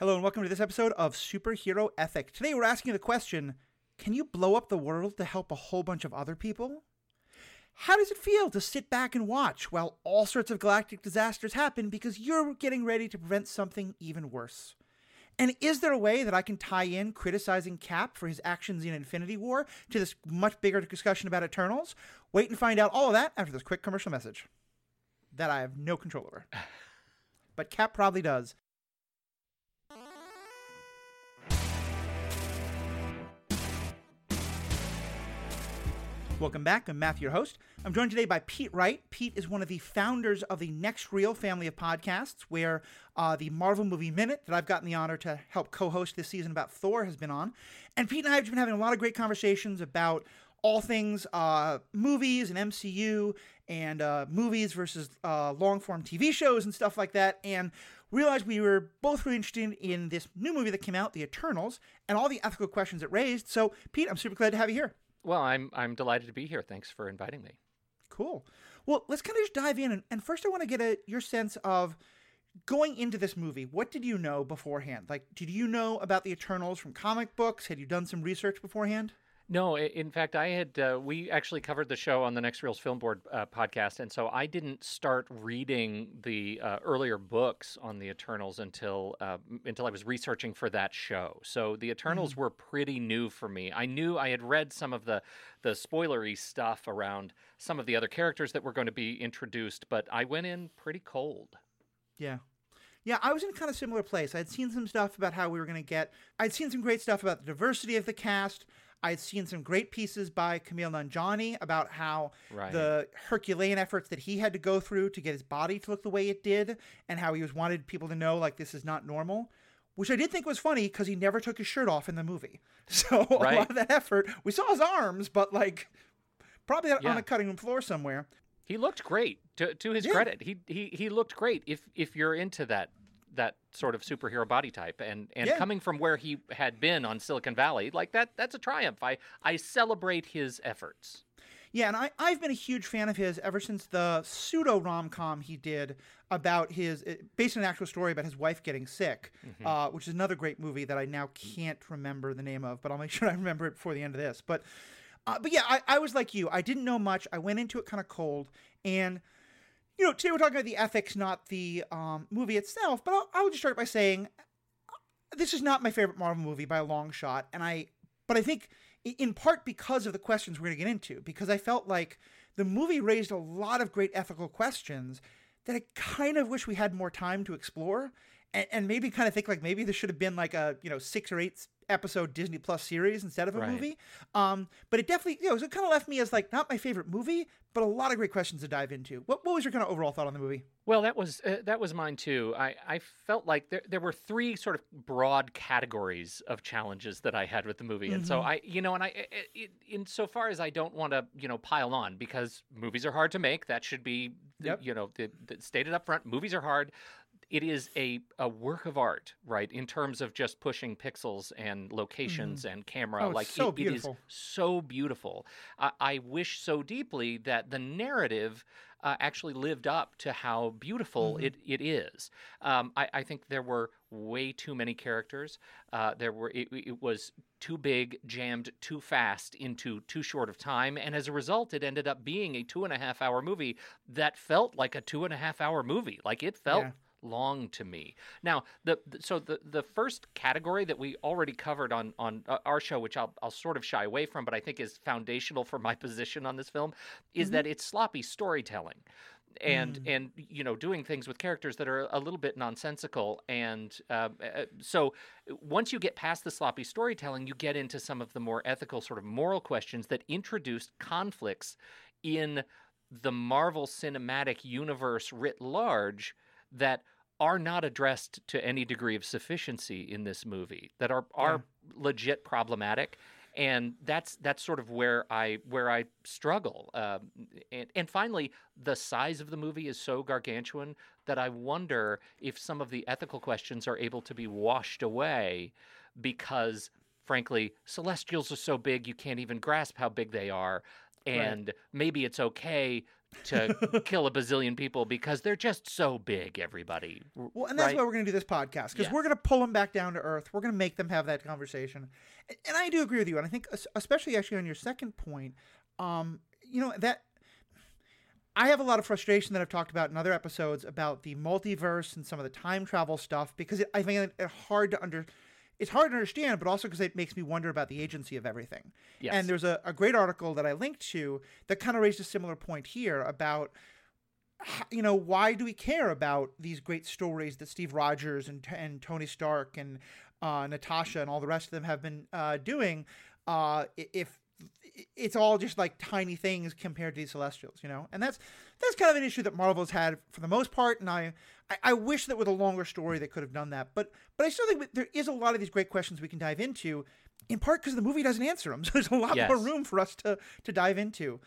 Hello, and welcome to this episode of Superhero Ethic. Today, we're asking the question Can you blow up the world to help a whole bunch of other people? How does it feel to sit back and watch while all sorts of galactic disasters happen because you're getting ready to prevent something even worse? And is there a way that I can tie in criticizing Cap for his actions in Infinity War to this much bigger discussion about Eternals? Wait and find out all of that after this quick commercial message that I have no control over. But Cap probably does. Welcome back. I'm Matthew, your host. I'm joined today by Pete Wright. Pete is one of the founders of the Next Reel family of podcasts, where uh, the Marvel Movie Minute that I've gotten the honor to help co host this season about Thor has been on. And Pete and I have been having a lot of great conversations about all things uh, movies and MCU and uh, movies versus uh, long form TV shows and stuff like that. And realized we were both really interested in this new movie that came out, The Eternals, and all the ethical questions it raised. So, Pete, I'm super glad to have you here. Well, I'm I'm delighted to be here. Thanks for inviting me. Cool. Well, let's kind of just dive in. And, and first, I want to get a, your sense of going into this movie. What did you know beforehand? Like, did you know about the Eternals from comic books? Had you done some research beforehand? No, in fact, I had. Uh, we actually covered the show on the Next Reels Film Board uh, podcast, and so I didn't start reading the uh, earlier books on the Eternals until uh, until I was researching for that show. So the Eternals mm. were pretty new for me. I knew I had read some of the the spoilery stuff around some of the other characters that were going to be introduced, but I went in pretty cold. Yeah, yeah, I was in a kind of similar place. I'd seen some stuff about how we were going to get. I'd seen some great stuff about the diversity of the cast. I'd seen some great pieces by Kumail Nanjiani about how right. the Herculean efforts that he had to go through to get his body to look the way it did, and how he was wanted people to know like this is not normal. Which I did think was funny because he never took his shirt off in the movie. So right. a lot of that effort, we saw his arms, but like probably yeah. on a cutting room floor somewhere. He looked great. To to his yeah. credit, he he he looked great. If if you're into that that sort of superhero body type. And and yeah. coming from where he had been on Silicon Valley like that that's a triumph. I I celebrate his efforts. Yeah and I I've been a huge fan of his ever since the pseudo rom-com he did about his eh, based on an actual story about his wife getting sick mm-hmm. uh, which is another great movie that I now can't remember the name of but I'll make sure I remember it before the end of this. But uh, but yeah I, I was like you. I didn't know much. I went into it kind of cold. And you know, today we're talking about the ethics, not the um, movie itself. But I'll, I'll just start by saying this is not my favorite Marvel movie by a long shot, and I, but I think in part because of the questions we're going to get into, because I felt like the movie raised a lot of great ethical questions that I kind of wish we had more time to explore, and, and maybe kind of think like maybe this should have been like a you know six or eight episode Disney Plus series instead of a right. movie. Um, but it definitely, you know, it kind of left me as like not my favorite movie, but a lot of great questions to dive into. What, what was your kind of overall thought on the movie? Well, that was uh, that was mine too. I, I felt like there there were three sort of broad categories of challenges that I had with the movie, mm-hmm. and so mm-hmm. I, you know, and I, it, it, insofar as I don't want to, you know, pile on because movies are hard to make. That should be, yep. you know, the, the stated up front. Movies are hard it is a, a work of art, right? In terms of just pushing pixels and locations mm. and camera, oh, like so it, it is so beautiful. I, I wish so deeply that the narrative uh, actually lived up to how beautiful mm-hmm. it, it is. Um, I, I, think there were way too many characters. Uh, there were it, it, was too big, jammed too fast into too short of time, and as a result, it ended up being a two and a half hour movie that felt like a two and a half hour movie. Like it felt. Yeah long to me. Now, the, the, so the the first category that we already covered on on uh, our show, which I'll I'll sort of shy away from, but I think is foundational for my position on this film, is mm-hmm. that it's sloppy storytelling. And mm. and you know doing things with characters that are a little bit nonsensical, and uh, uh, so once you get past the sloppy storytelling, you get into some of the more ethical, sort of moral questions that introduced conflicts in the Marvel Cinematic Universe writ large that are not addressed to any degree of sufficiency in this movie that are are yeah. legit problematic and that's that's sort of where I where I struggle. Um, and, and finally, the size of the movie is so gargantuan that I wonder if some of the ethical questions are able to be washed away because, frankly, Celestials are so big you can't even grasp how big they are, and right. maybe it's okay to kill a bazillion people because they're just so big. Everybody. Well, and that's right? why we're going to do this podcast because Yes. we're going to pull them back down to earth. We're going to make them have that conversation, and, I do agree with you. And I think, especially actually on your second point, um, you know that I have a lot of frustration that I've talked about in other episodes about the multiverse and some of the time travel stuff because it, I find it hard to under. It's hard to understand, but also because it makes me wonder about the agency of everything. Yes. And there's a, a great article that I linked to that kind of raised a similar point here about you know why do we care about these great stories that Steve Rogers and and Tony Stark and uh, Natasha and all the rest of them have been uh, doing uh, if it's all just like tiny things compared to the Celestials, you know, and that's that's kind of an issue that Marvel's had for the most part, and I I, I wish that with a longer story they could have done that, but but I still think there is a lot of these great questions we can dive into, in part because the movie doesn't answer them, so there's a lot Yes. more room for us to to dive into.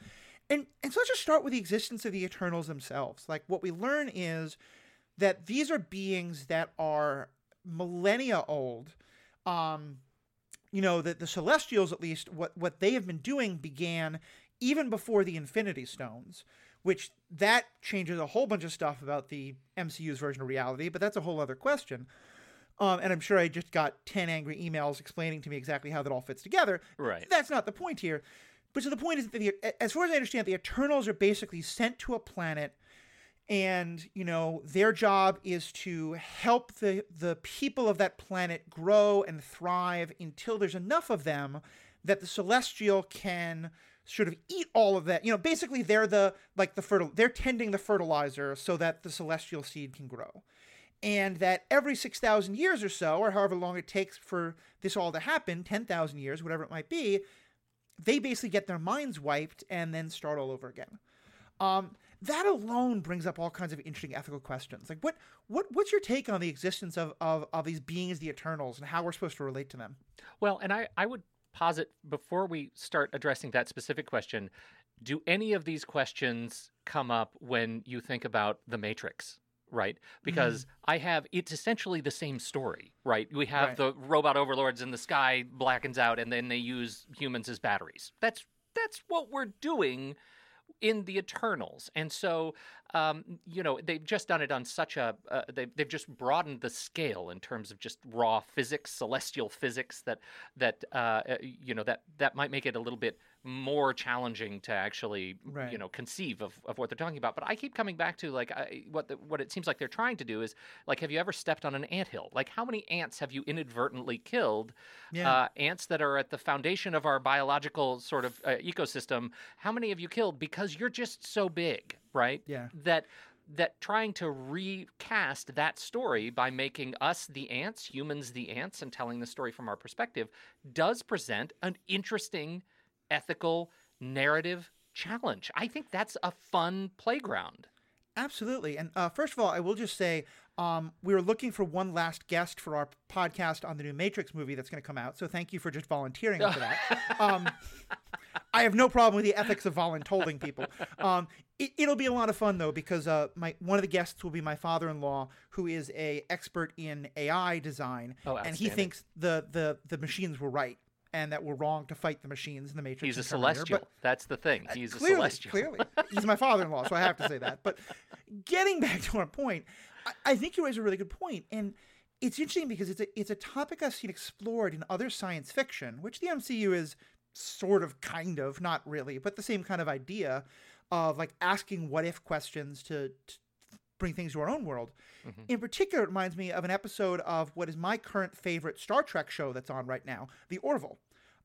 And and so let's just start with the existence of the Eternals themselves. Like what we learn is that these are beings that are millennia old. Um, you know, that the Celestials, at least, what what they have been doing began even before the Infinity Stones, which that changes a whole bunch of stuff about the MCU's version of reality. But that's a whole other question. Um, and I'm sure I just got ten angry emails explaining to me exactly how that all fits together. Right. That's not the point here. But so the point is that the, as far as I understand, the Eternals are basically sent to a planet, and you know their job is to help the the people of that planet grow and thrive until there's enough of them that the Celestial can sort of eat all of that. You know, basically they're the like the fertile they're tending the fertilizer so that the Celestial seed can grow and that every 6,000 years or so, or however long it takes for this all to happen 10,000 years, whatever it might be they basically get their minds wiped and then start all over again. Um, that alone brings up all kinds of interesting ethical questions. Like, what, what, what's your take on the existence of, of, of these beings, the Eternals, and how we're supposed to relate to them? Well, and I, I would posit before we start addressing that specific question, do any of these questions come up when you think about the Matrix? Right, because mm-hmm. I have it's essentially the same story, right? We have Right. the robot overlords in the sky blackens out, and then they use humans as batteries. That's that's what we're doing in the Eternals, and so um, you know they've just done it on such a uh, they've they've just broadened the scale in terms of just raw physics, celestial physics that that uh, uh, you know that that might make it a little bit more challenging to actually Right. you know conceive of, of what they're talking about. But I keep coming back to like I, what the, what it seems like they're trying to do is like have you ever stepped on an anthill? Like how many ants have you inadvertently killed? Yeah. Uh, ants that are at the foundation of our biological sort of uh, ecosystem. How many have you killed because you're just so big, right? Yeah. That that trying to recast that story by making us the ants, humans the ants, and telling the story from our perspective does present an interesting ethical narrative challenge. I think that's a fun playground. Absolutely. And uh, first of all, I will just say um, we were looking for one last guest for our podcast on the new Matrix movie that's going to come out. So thank you for just volunteering for that. um, I have no problem with the ethics of voluntolding people. Um, it, it'll be a lot of fun though because uh, my one of the guests will be my father-in-law, who is a expert in AI design, Oh, and he thinks the the the machines were right and that we're wrong to fight the machines in the Matrix. He's a celestial. but- That's the thing. Uh, he's a celestial. Clearly, he's my father-in-law, so I have to say that. But getting back to our point, I, I think you raise a really good point, and it's interesting because it's a it's a topic I've seen explored in other science fiction, which the MCU is sort of, kind of, not really, but the same kind of idea of like asking what if questions to, to bring things to our own world. In particular, it reminds me of an episode of what is my current favorite Star Trek show that's on right now, The Orville.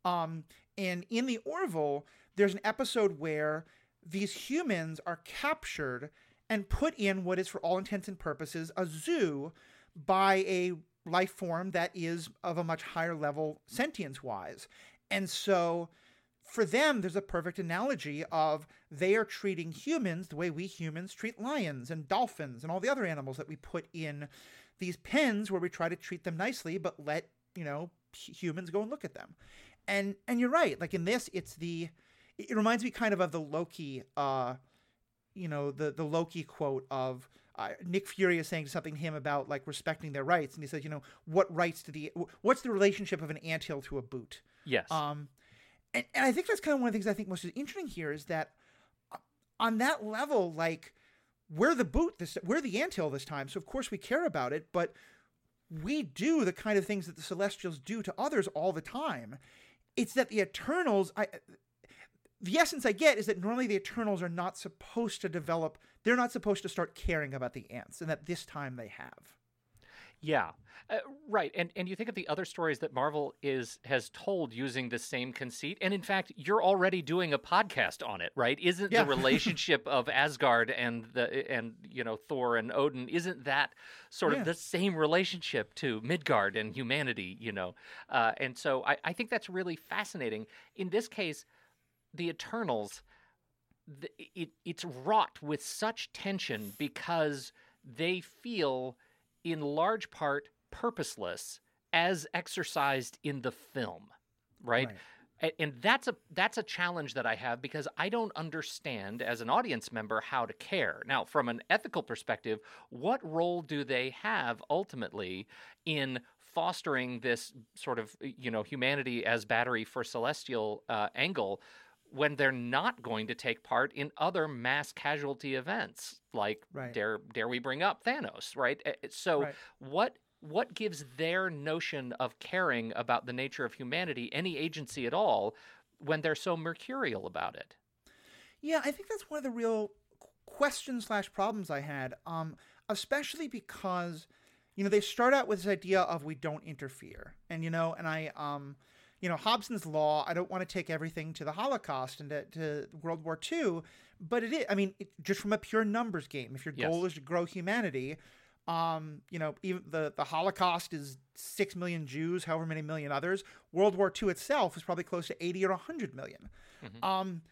Um, and in the Orville, there's an episode where these humans are captured and put in what is, for all intents and purposes, a zoo by a life form that is of a much higher level sentience wise. And so for them, there's a perfect analogy of they are treating humans the way we humans treat lions and dolphins and all the other animals that we put in these pens where we try to treat them nicely, but let you know humans go and look at them. And and you're right. Like in this, it's the it reminds me kind of of the Loki, uh, you know, the the Loki quote of. Uh, Nick Fury is saying something to him about like respecting their rights, and he says, you know, what rights to the what's the relationship of an anthill to a boot? Yes. Um, and, and I think that's kind of one of the things I think most is interesting here is that uh, on that level, like we're the boot this we're the anthill this time, so of course we care about it, but we do the kind of things that the Celestials do to others all the time. It's that the Eternals, I the essence I get is that normally the Eternals are not supposed to develop, they're not supposed to start caring about the ants, and that this time they have. Yeah, uh, right. And and you think of the other stories that Marvel is has told using the same conceit, and in fact, you're already doing a podcast on it, right? Isn't Yeah. the relationship of Asgard and the and you know Thor and Odin isn't that sort Yeah. of the same relationship to Midgard and humanity? You know, uh, and so I, I think that's really fascinating. In this case, the Eternals, the, it it's wrought with such tension because they feel in large part purposeless as exercised in the film right, Right. And that's a that's a challenge that i have because i don't understand as an audience member how to care. Now from an ethical perspective what role do they have ultimately in fostering this sort of you know humanity as battery for celestial uh, angle when they're not going to take part in other mass casualty events like Right. dare dare we bring up Thanos right Uh, so Right. what what gives their notion of caring about the nature of humanity any agency at all when they're so mercurial about it Yeah, I think that's one of the real qu- questions slash problems I had. Um, especially because, you know, they start out with this idea of we don't interfere, and you know, and I, um, you know, Hobson's law. I don't want to take everything to the Holocaust and to, to World War II, but it is. I mean, it, just from a pure numbers game. If your Yes. goal is to grow humanity, um, you know, even the the Holocaust is six million Jews, however many million others. World War II itself is probably close to eighty or hundred million. Um,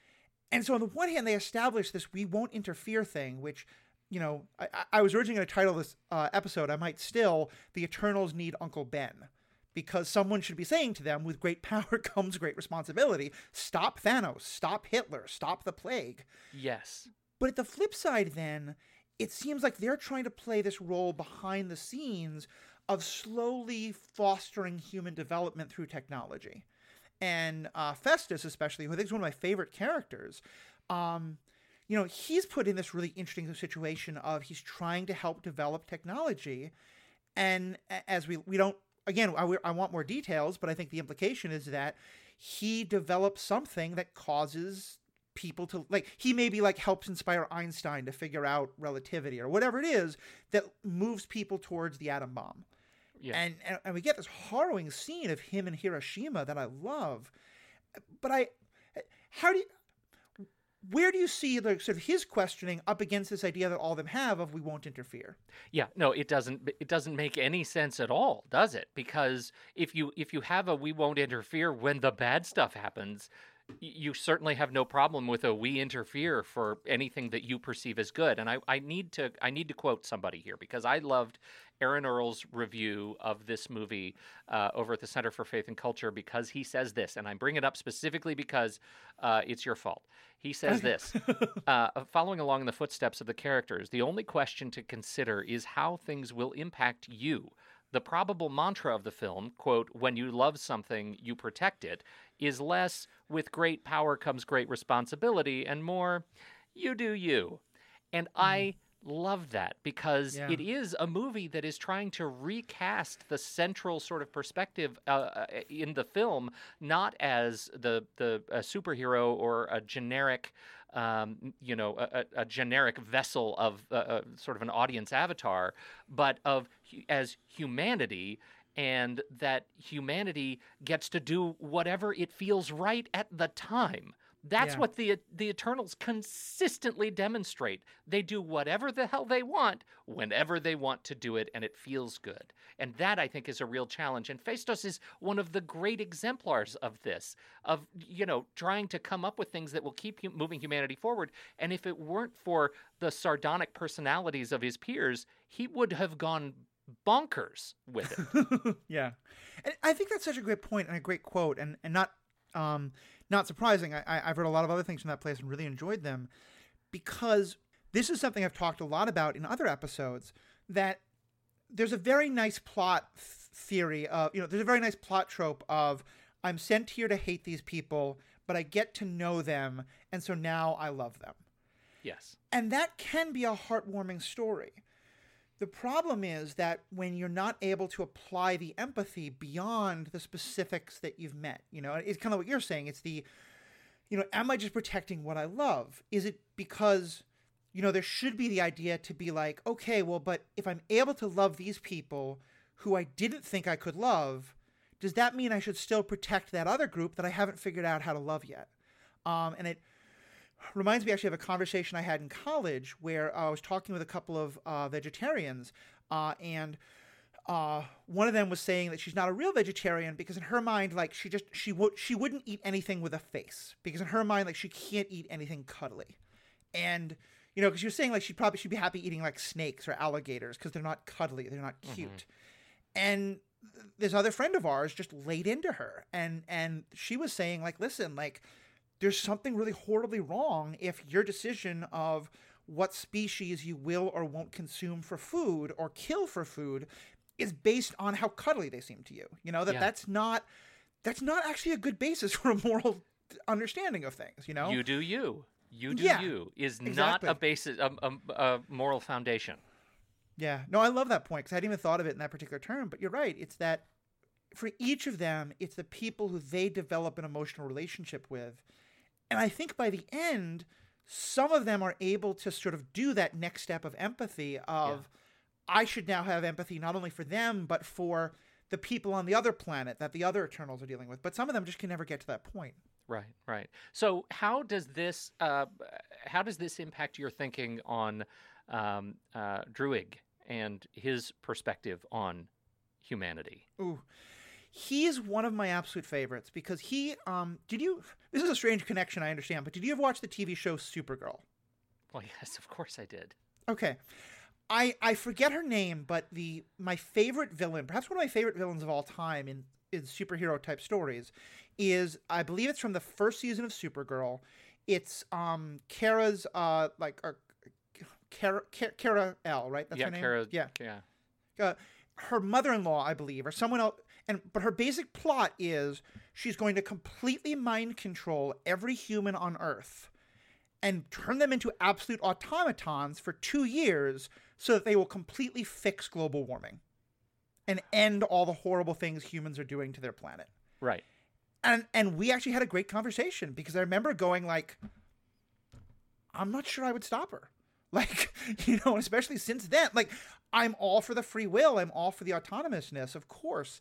and so on the one hand, they established this "we won't interfere" thing, which, you know, I, I- I was originally going to title this uh, episode. I might still "The Eternals Need Uncle Ben," because someone should be saying to them, "With great power comes great responsibility. Stop Thanos. Stop Hitler. Stop the plague." yes But at the flip side, then, it seems like they're trying to play this role behind the scenes of slowly fostering human development through technology. And uh, Phastos, especially, who I think is one of my favorite characters, um, you know, he's put in this really interesting situation of he's trying to help develop technology. And as we, we don't, again, I, I want more details, but I think the implication is that he develops something that causes people to like he maybe like helps inspire Einstein to figure out relativity or whatever it is that moves people towards the atom bomb. yeah And, and and we get this harrowing scene of him in Hiroshima that I love. But I how do you where do you see like sort of his questioning up against this idea that all of them have of we won't interfere? Yeah, no, it doesn't. It doesn't make any sense at all, does it? Because if you if you have a we won't interfere when the bad stuff happens, you certainly have no problem with a we interfere for anything that you perceive as good. And I, I need to I need to quote somebody here because I loved Aaron Earl's review of this movie uh, over at the Center for Faith and Culture because he says this, and I bring it up specifically because uh, it's your fault. He says this uh, following along in the footsteps of the characters, the only question to consider is how things will impact you. The probable mantra of the film, quote, when you love something, you protect it, is less with great power comes great responsibility and more you do you. And I love that because Yeah. it is a movie that is trying to recast the central sort of perspective uh, uh, in the film, not as the the a superhero or a generic, um, you know, a, a a generic vessel of uh, uh, sort of an audience avatar, but of as humanity. And that humanity gets to do whatever it feels right at the time. That's Yeah. what the the Eternals consistently demonstrate. They do whatever the hell they want whenever they want to do it and it feels good. And that I think is a real challenge and Phastos is one of the great exemplars of this of you know trying to come up with things that will keep moving humanity forward and if it weren't for the sardonic personalities of his peers, he would have gone bonkers with it. yeah, and I think that's such a great point and a great quote, and and not um not surprising. I, I've read a lot of other things from that place and really enjoyed them because this is something I've talked a lot about in other episodes that there's a very nice plot th- theory of you know there's a very nice plot trope of I'm sent here to hate these people, but I get to know them, and so now I love them. Yes. And that can be a heartwarming story. The problem is that when you're not able to apply the empathy beyond the specifics that you've met, you know, it's kind of what you're saying. It's the, you know, am I just protecting what I love? Is it because, you know, there should be the idea to be like, okay, well, but if I'm able to love these people who I didn't think I could love, does that mean I should still protect that other group that I haven't figured out how to love yet? Um, and it reminds me actually of a conversation I had in college where I was talking with a couple of uh, vegetarians, uh, and uh, one of them was saying that she's not a real vegetarian because in her mind, like she just she would she wouldn't eat anything with a face because in her mind, like she can't eat anything cuddly, and you know because she was saying like she probably should be happy eating like snakes or alligators because they're not cuddly, they're not cute, mm-hmm. and this other friend of ours just laid into her and and she was saying like listen like there's something really horribly wrong if your decision of what species you will or won't consume for food or kill for food is based on how cuddly they seem to you. You know that yeah. that's not that's not actually a good basis for a moral understanding of things. You know, you do you. You do yeah, you is exactly. not a basis a, a, a, moral foundation. Yeah, no, I love that point because I hadn't even thought of it in that particular term. But you're right; it's that for each of them, it's the people who they develop an emotional relationship with and I think by the end, some of them are able to sort of do that next step of empathy of yeah. I should now have empathy not only for them but for the people on the other planet that the other Eternals are dealing with. But some of them just can never get to that point. Right, right. So how does this uh, how does this impact your thinking on um, uh, Druig and his perspective on humanity? Ooh he's one of my absolute favorites because he um did you this is a strange connection i understand but did you ever watch the tv show supergirl? Well yes of course i did. Okay. I i forget her name but the my favorite villain perhaps one of my favorite villains of all time in in superhero type stories is i believe it's from the first season of supergirl. It's um kara's uh like uh, kara kara l right? That's yeah, her name? Kara, yeah. yeah. Uh, her mother-in-law i believe or someone else and but her basic plot is she's going to completely mind control every human on Earth and turn them into absolute automatons for two years so that they will completely fix global warming and end all the horrible things humans are doing to their planet. Right. And and we actually had a great conversation because I remember going like I'm not sure I would stop her. Like, you know, especially since then, like I'm all for the free will, I'm all for the autonomousness, of course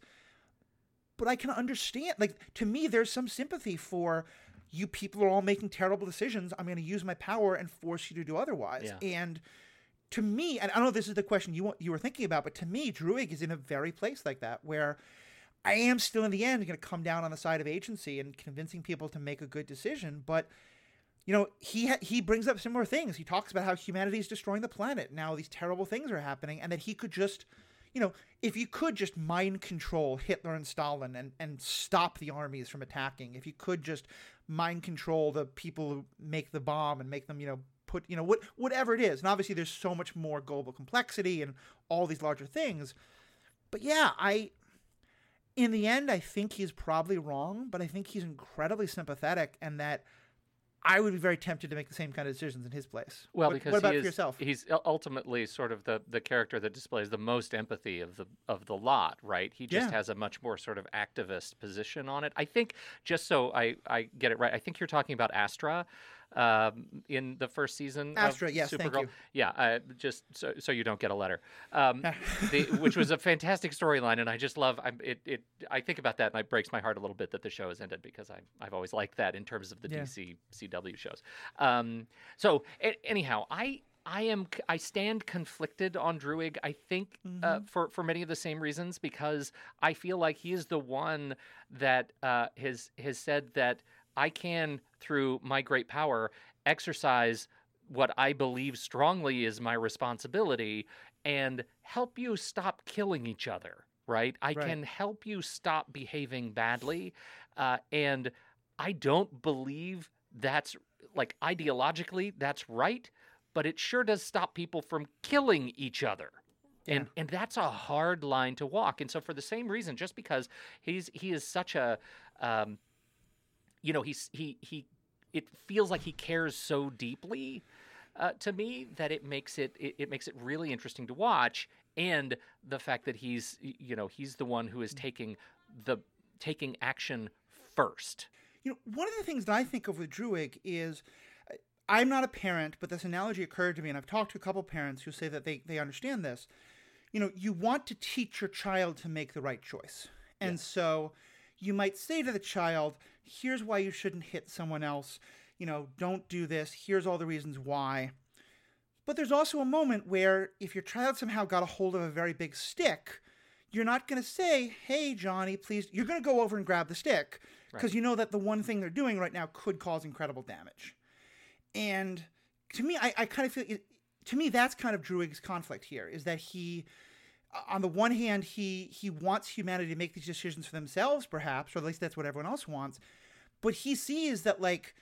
but I can understand. Like to me, there's some sympathy for you. People are all making terrible decisions. I'm going to use my power and force you to do otherwise. Yeah. And to me, and I don't know if this is the question you you were thinking about, but to me, Druig is in a very place like that where I am still in the end going to come down on the side of agency and convincing people to make a good decision, but you know he ha- he brings up similar things. He talks about how humanity is destroying the planet now; these terrible things are happening, and that he could just you know, if you could just mind control Hitler and Stalin and, and stop the armies from attacking, if you could just mind control the people who make the bomb and make them, you know, put, you know, what whatever it is. And obviously there's so much more global complexity and all these larger things. But yeah, I in the end I think he's probably wrong, but I think he's incredibly sympathetic and that I would be very tempted to make the same kind of decisions in his place. Well, what, because what about is, yourself? He's ultimately sort of the, the character that displays the most empathy of the of the lot, right? He just yeah. has a much more sort of activist position on it. I think just so I, I get it right, I think you're talking about Astra um, in the first season. Astra, yes, Supergirl. thank you. Yeah, uh, just so, so you don't get a letter, um, the, which was a fantastic storyline, and I just love. I, it, it. I think about that, and it breaks my heart a little bit that the show has ended because I, I've always liked that in terms of the yeah. DC CW shows. Um, so a- anyhow, I I am I stand conflicted on Druig. I think uh, mm-hmm. uh, for for many of the same reasons because I feel like he is the one that uh, has has said that I can, through my great power, exercise what I believe strongly is my responsibility and help you stop killing each other, right? I right. can help you stop behaving badly. Uh, and I don't believe that's like ideologically that's right, but it sure does stop people from killing each other. Yeah. And and that's a hard line to walk. And so for the same reason, just because he's he is such a um, you know, he's he he it feels like he cares so deeply uh, to me that it makes it, it it makes it really interesting to watch, and the fact that he's you know he's the one who is taking the taking action first. You know, one of the things that I think of with Druig is I'm not a parent, but this analogy occurred to me, and I've talked to a couple parents who say that they, they understand this. You know, you want to teach your child to make the right choice. And Yes. so you might say to the child, here's why you shouldn't hit someone else. You know, don't do this. Here's all the reasons why. But there's also a moment where if your child somehow got a hold of a very big stick, you're not going to say, hey, Johnny, please. You're going to go over and grab the stick because you know that the one thing they're doing right now could cause incredible damage. And to me, I, I kind of feel, it, to me, that's kind of Druig's conflict here is that he, on the one hand, he he wants humanity to make these decisions for themselves, perhaps, or at least that's what everyone else wants. But he sees that like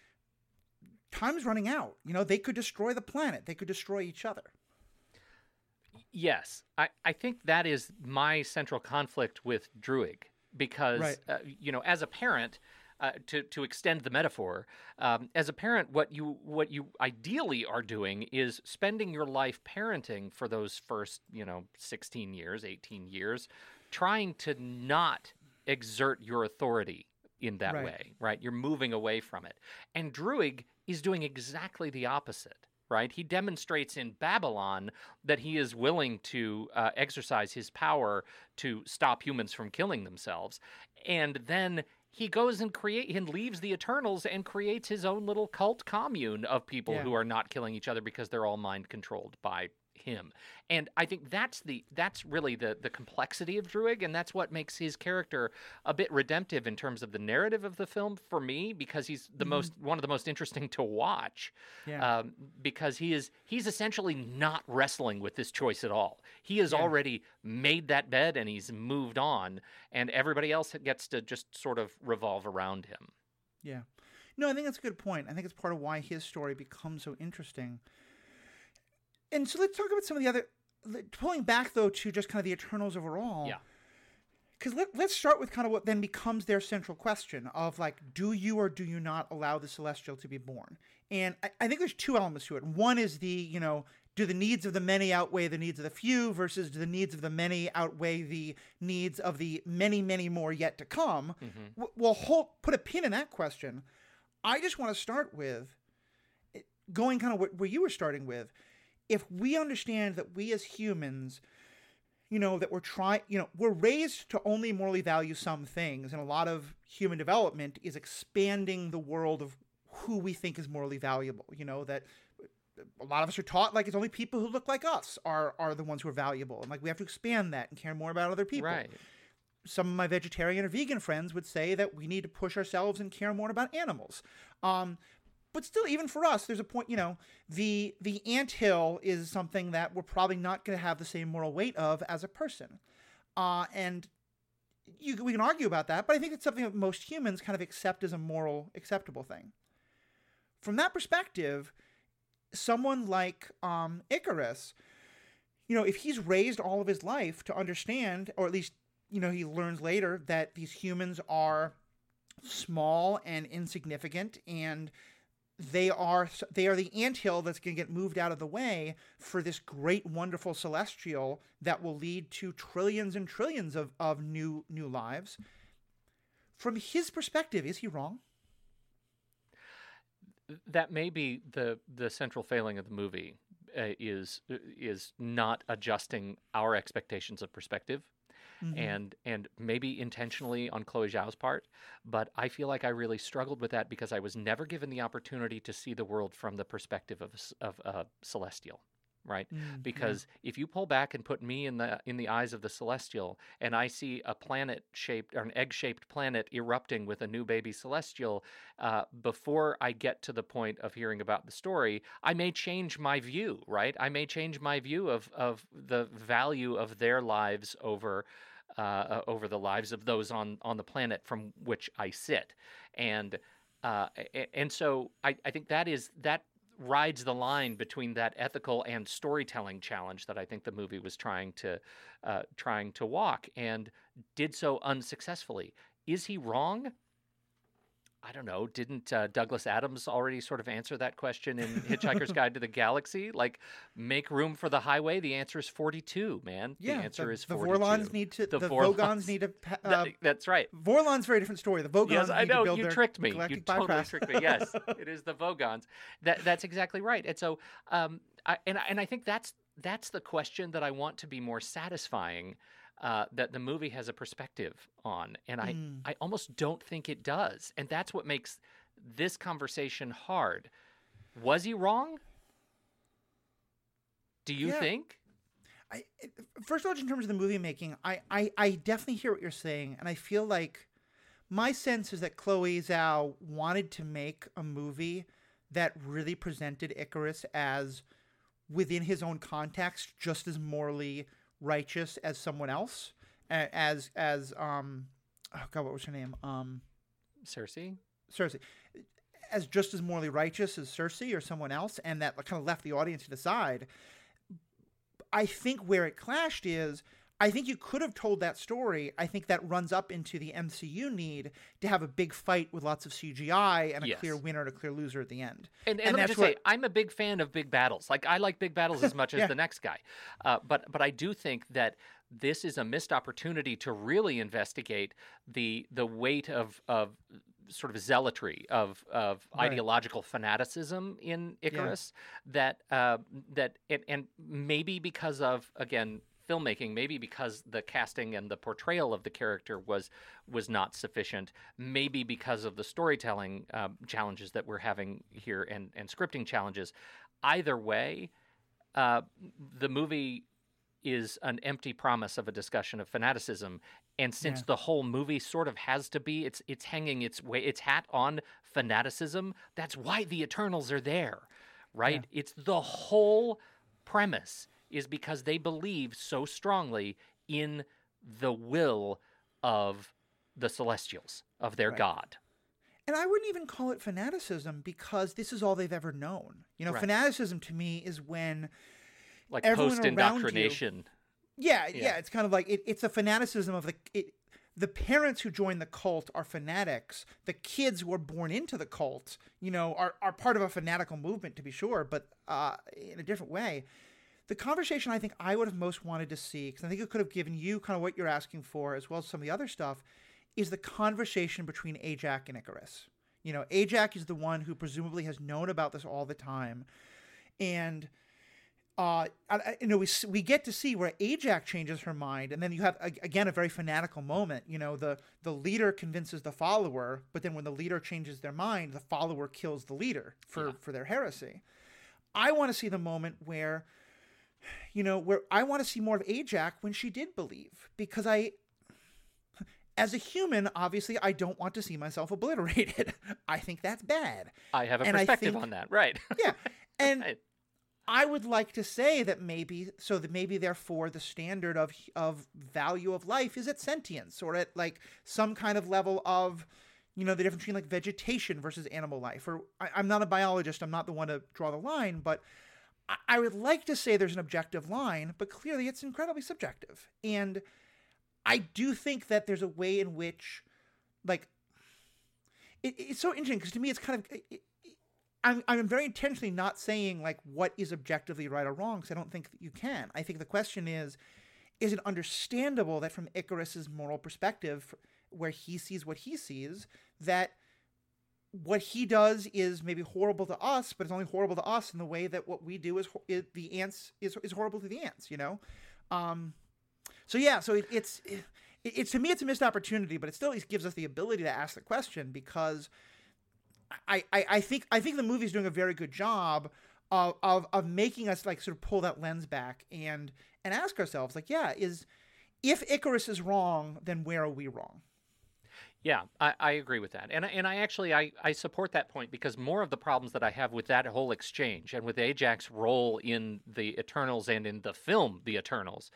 time's running out. You know, they could destroy the planet. They could destroy each other. Yes, I, I think that is my central conflict with Druig because, Right. uh, you know, as a parent, uh, to to extend the metaphor, um, as a parent, what you what you ideally are doing is spending your life parenting for those first, you know, sixteen years, eighteen years, trying to not exert your authority in that Right. way, right? You're moving away from it, and Druig is doing exactly the opposite. Right, he demonstrates in Babylon that he is willing to uh, exercise his power to stop humans from killing themselves, and then he goes and create and leaves the Eternals and creates his own little cult commune of people Yeah. who are not killing each other because they're all mind controlled by him. And I think that's the that's really the the complexity of Druig, and that's what makes his character a bit redemptive in terms of the narrative of the film for me, because he's the most one of the most interesting to watch Yeah. um, because he is he's essentially not wrestling with this choice at all. He has Yeah. already made that bed and he's moved on, and everybody else gets to just sort of revolve around him. Yeah. No, I think that's a good point. I think it's part of why his story becomes so interesting. And so let's talk about some of the other. Pulling back though to just kind of the Eternals overall. Yeah. Because let, let's start with kind of what then becomes their central question of like, do you or do you not allow the Celestial to be born? And I, I think there's two elements to it. One is the, you know, do the needs of the many outweigh the needs of the few versus do the needs of the many outweigh the needs of the many, many more yet to come? Mm-hmm. W- We'll hold, put a pin in that question. I just want to start with going kind of where you were starting with. If we understand that we as humans, you know, that we're trying, you know, we're raised to only morally value some things, and a lot of human development is expanding the world of who we think is morally valuable. You know, that a lot of us are taught like it's only people who look like us are are the ones who are valuable, and like we have to expand that and care more about other people Right. some of my vegetarian or vegan friends would say that we need to push ourselves and care more about animals. Um, but still, even for us, there's a point. You know, the the anthill is something that we're probably not going to have the same moral weight of as a person, uh, and you, we can argue about that. But I think it's something that most humans kind of accept as a moral acceptable thing. From that perspective, someone like um, Ikaris, you know, if he's raised all of his life to understand, or at least you know, he learns later that these humans are small and insignificant and they are they are the anthill that's going to get moved out of the way for this great wonderful celestial that will lead to trillions and trillions of, of new new lives from his perspective is he wrong That may be the the central failing of the movie uh, is is not adjusting our expectations of perspective. And and maybe intentionally on Chloe Zhao's part, but I feel like I really struggled with that because I was never given the opportunity to see the world from the perspective of of a celestial, right? Mm, Because if you pull back and put me in the in the eyes of the celestial, and I see a planet shaped or an egg shaped planet erupting with a new baby celestial, uh, before I get to the point of hearing about the story, I may change my view, right? I may change my view of of the value of their lives over. Uh, uh, over the lives of those on, on the planet from which I sit, and uh, and so I, I think that is that rides the line between that ethical and storytelling challenge that I think the movie was trying to uh, trying to walk and did so unsuccessfully. Is he wrong? I don't know. Didn't uh, Douglas Adams already sort of answer that question in Hitchhiker's Guide to the Galaxy? Like, make room for the highway. The answer is forty-two. Man, Yeah, the answer the, is the 42. Vorlons need to. The The, Vorlons. Need to. pa- That- Uh, that's right. Vorlon's a very different story. The Vogons Yes, I need know to build you tricked me. You totally bypass. tricked me. Yes, it is the Vogons. That that's exactly right. And so, um, I, and and I think that's that's the question that I want to be more satisfying. Uh, that the movie has a perspective on, and I Mm. I almost don't think it does, and that's what makes this conversation hard. Was he wrong? Do you Yeah. think? I, first of all, in terms of the movie making, I, I, I definitely hear what you're saying, and I feel like my sense is that Chloe Zhao wanted to make a movie that really presented Ikaris as within his own context, just as morally righteous as someone else, as as um, oh god, what was her name? Um, Sersi? Sersi, as just as morally righteous as Sersi or someone else, and that kind of left the audience to decide. I think where it clashed is I think you could have told that story. I think that runs up into the MCU need to have a big fight with lots of CGI and a Yes. clear winner and a clear loser at the end. And, and, And let me just what- say, I'm a big fan of big battles. Like I like big battles as much as the next guy. Uh, but but I do think that this is a missed opportunity to really investigate the the weight of of sort of zealotry of of Right. ideological fanaticism in Ikaris that uh, that and, and maybe because of again filmmaking maybe because the casting and the portrayal of the character was was not sufficient maybe because of the storytelling um, challenges that we're having here and and scripting challenges. Either way uh, the movie is an empty promise of a discussion of fanaticism. And since Yeah. the whole movie sort of has to be it's it's hanging its way its hat on fanaticism that's why the eternals are there right? It's the whole premise is because they believe so strongly in the will of the celestials of their Right. god And I wouldn't even call it fanaticism because this is all they've ever known. You know, Right. fanaticism to me is when like post indoctrination Yeah, Yeah. yeah, it's kind of like it, it's a fanaticism of the it, the parents who join the cult are fanatics. The kids who are born into the cult, you know, are, are part of a fanatical movement to be sure, but uh, in a different way. The conversation I think I would have most wanted to see, because I think it could have given you kind of what you're asking for, as well as some of the other stuff, is the conversation between Ajax and Ikaris. You know, Ajax is the one who presumably has known about this all the time, and uh, I- I- you know, we we get to see where Ajax changes her mind, and then you have again a very fanatical moment. You know, the the leader convinces the follower, but then when the leader changes their mind, the follower kills the leader for Yeah. for their heresy. I want to see the moment where, you know, where I want to see more of Ajax when she did believe, because I. As a human, obviously, I don't want to see myself obliterated. I think that's bad. i have a And perspective think- on that right Yeah, and Right. I would like to say that maybe so that maybe therefore the standard of of value of life is at sentience or at like some kind of level of you know the difference between like vegetation versus animal life or I, I'm not a biologist I'm not the one to draw the line but I, would like to say there's an objective line but clearly it's incredibly subjective and I do think that there's a way in which like it, it's so interesting because to me it's kind of it, I'm, I'm very intentionally not saying like what is objectively right or wrong because I don't think that you can. I think the question is, is it understandable that from Ikaris's moral perspective, where he sees what he sees, that what he does is maybe horrible to us, but it's only horrible to us in the way that what we do is, is the ants is, is horrible to the ants, you know? Um, so yeah, so it, it's it, it's to me it's a missed opportunity, but it still at least gives us the ability to ask the question because I, I, I think I think the movie's doing a very good job of, of of making us like sort of pull that lens back and and ask ourselves like yeah is if Ikaris is wrong then where are we wrong Yeah, I, I agree with that, and I- and I actually I, I support that point because more of the problems that I have with that whole exchange and with Ajax's role in the Eternals and in the film The Eternals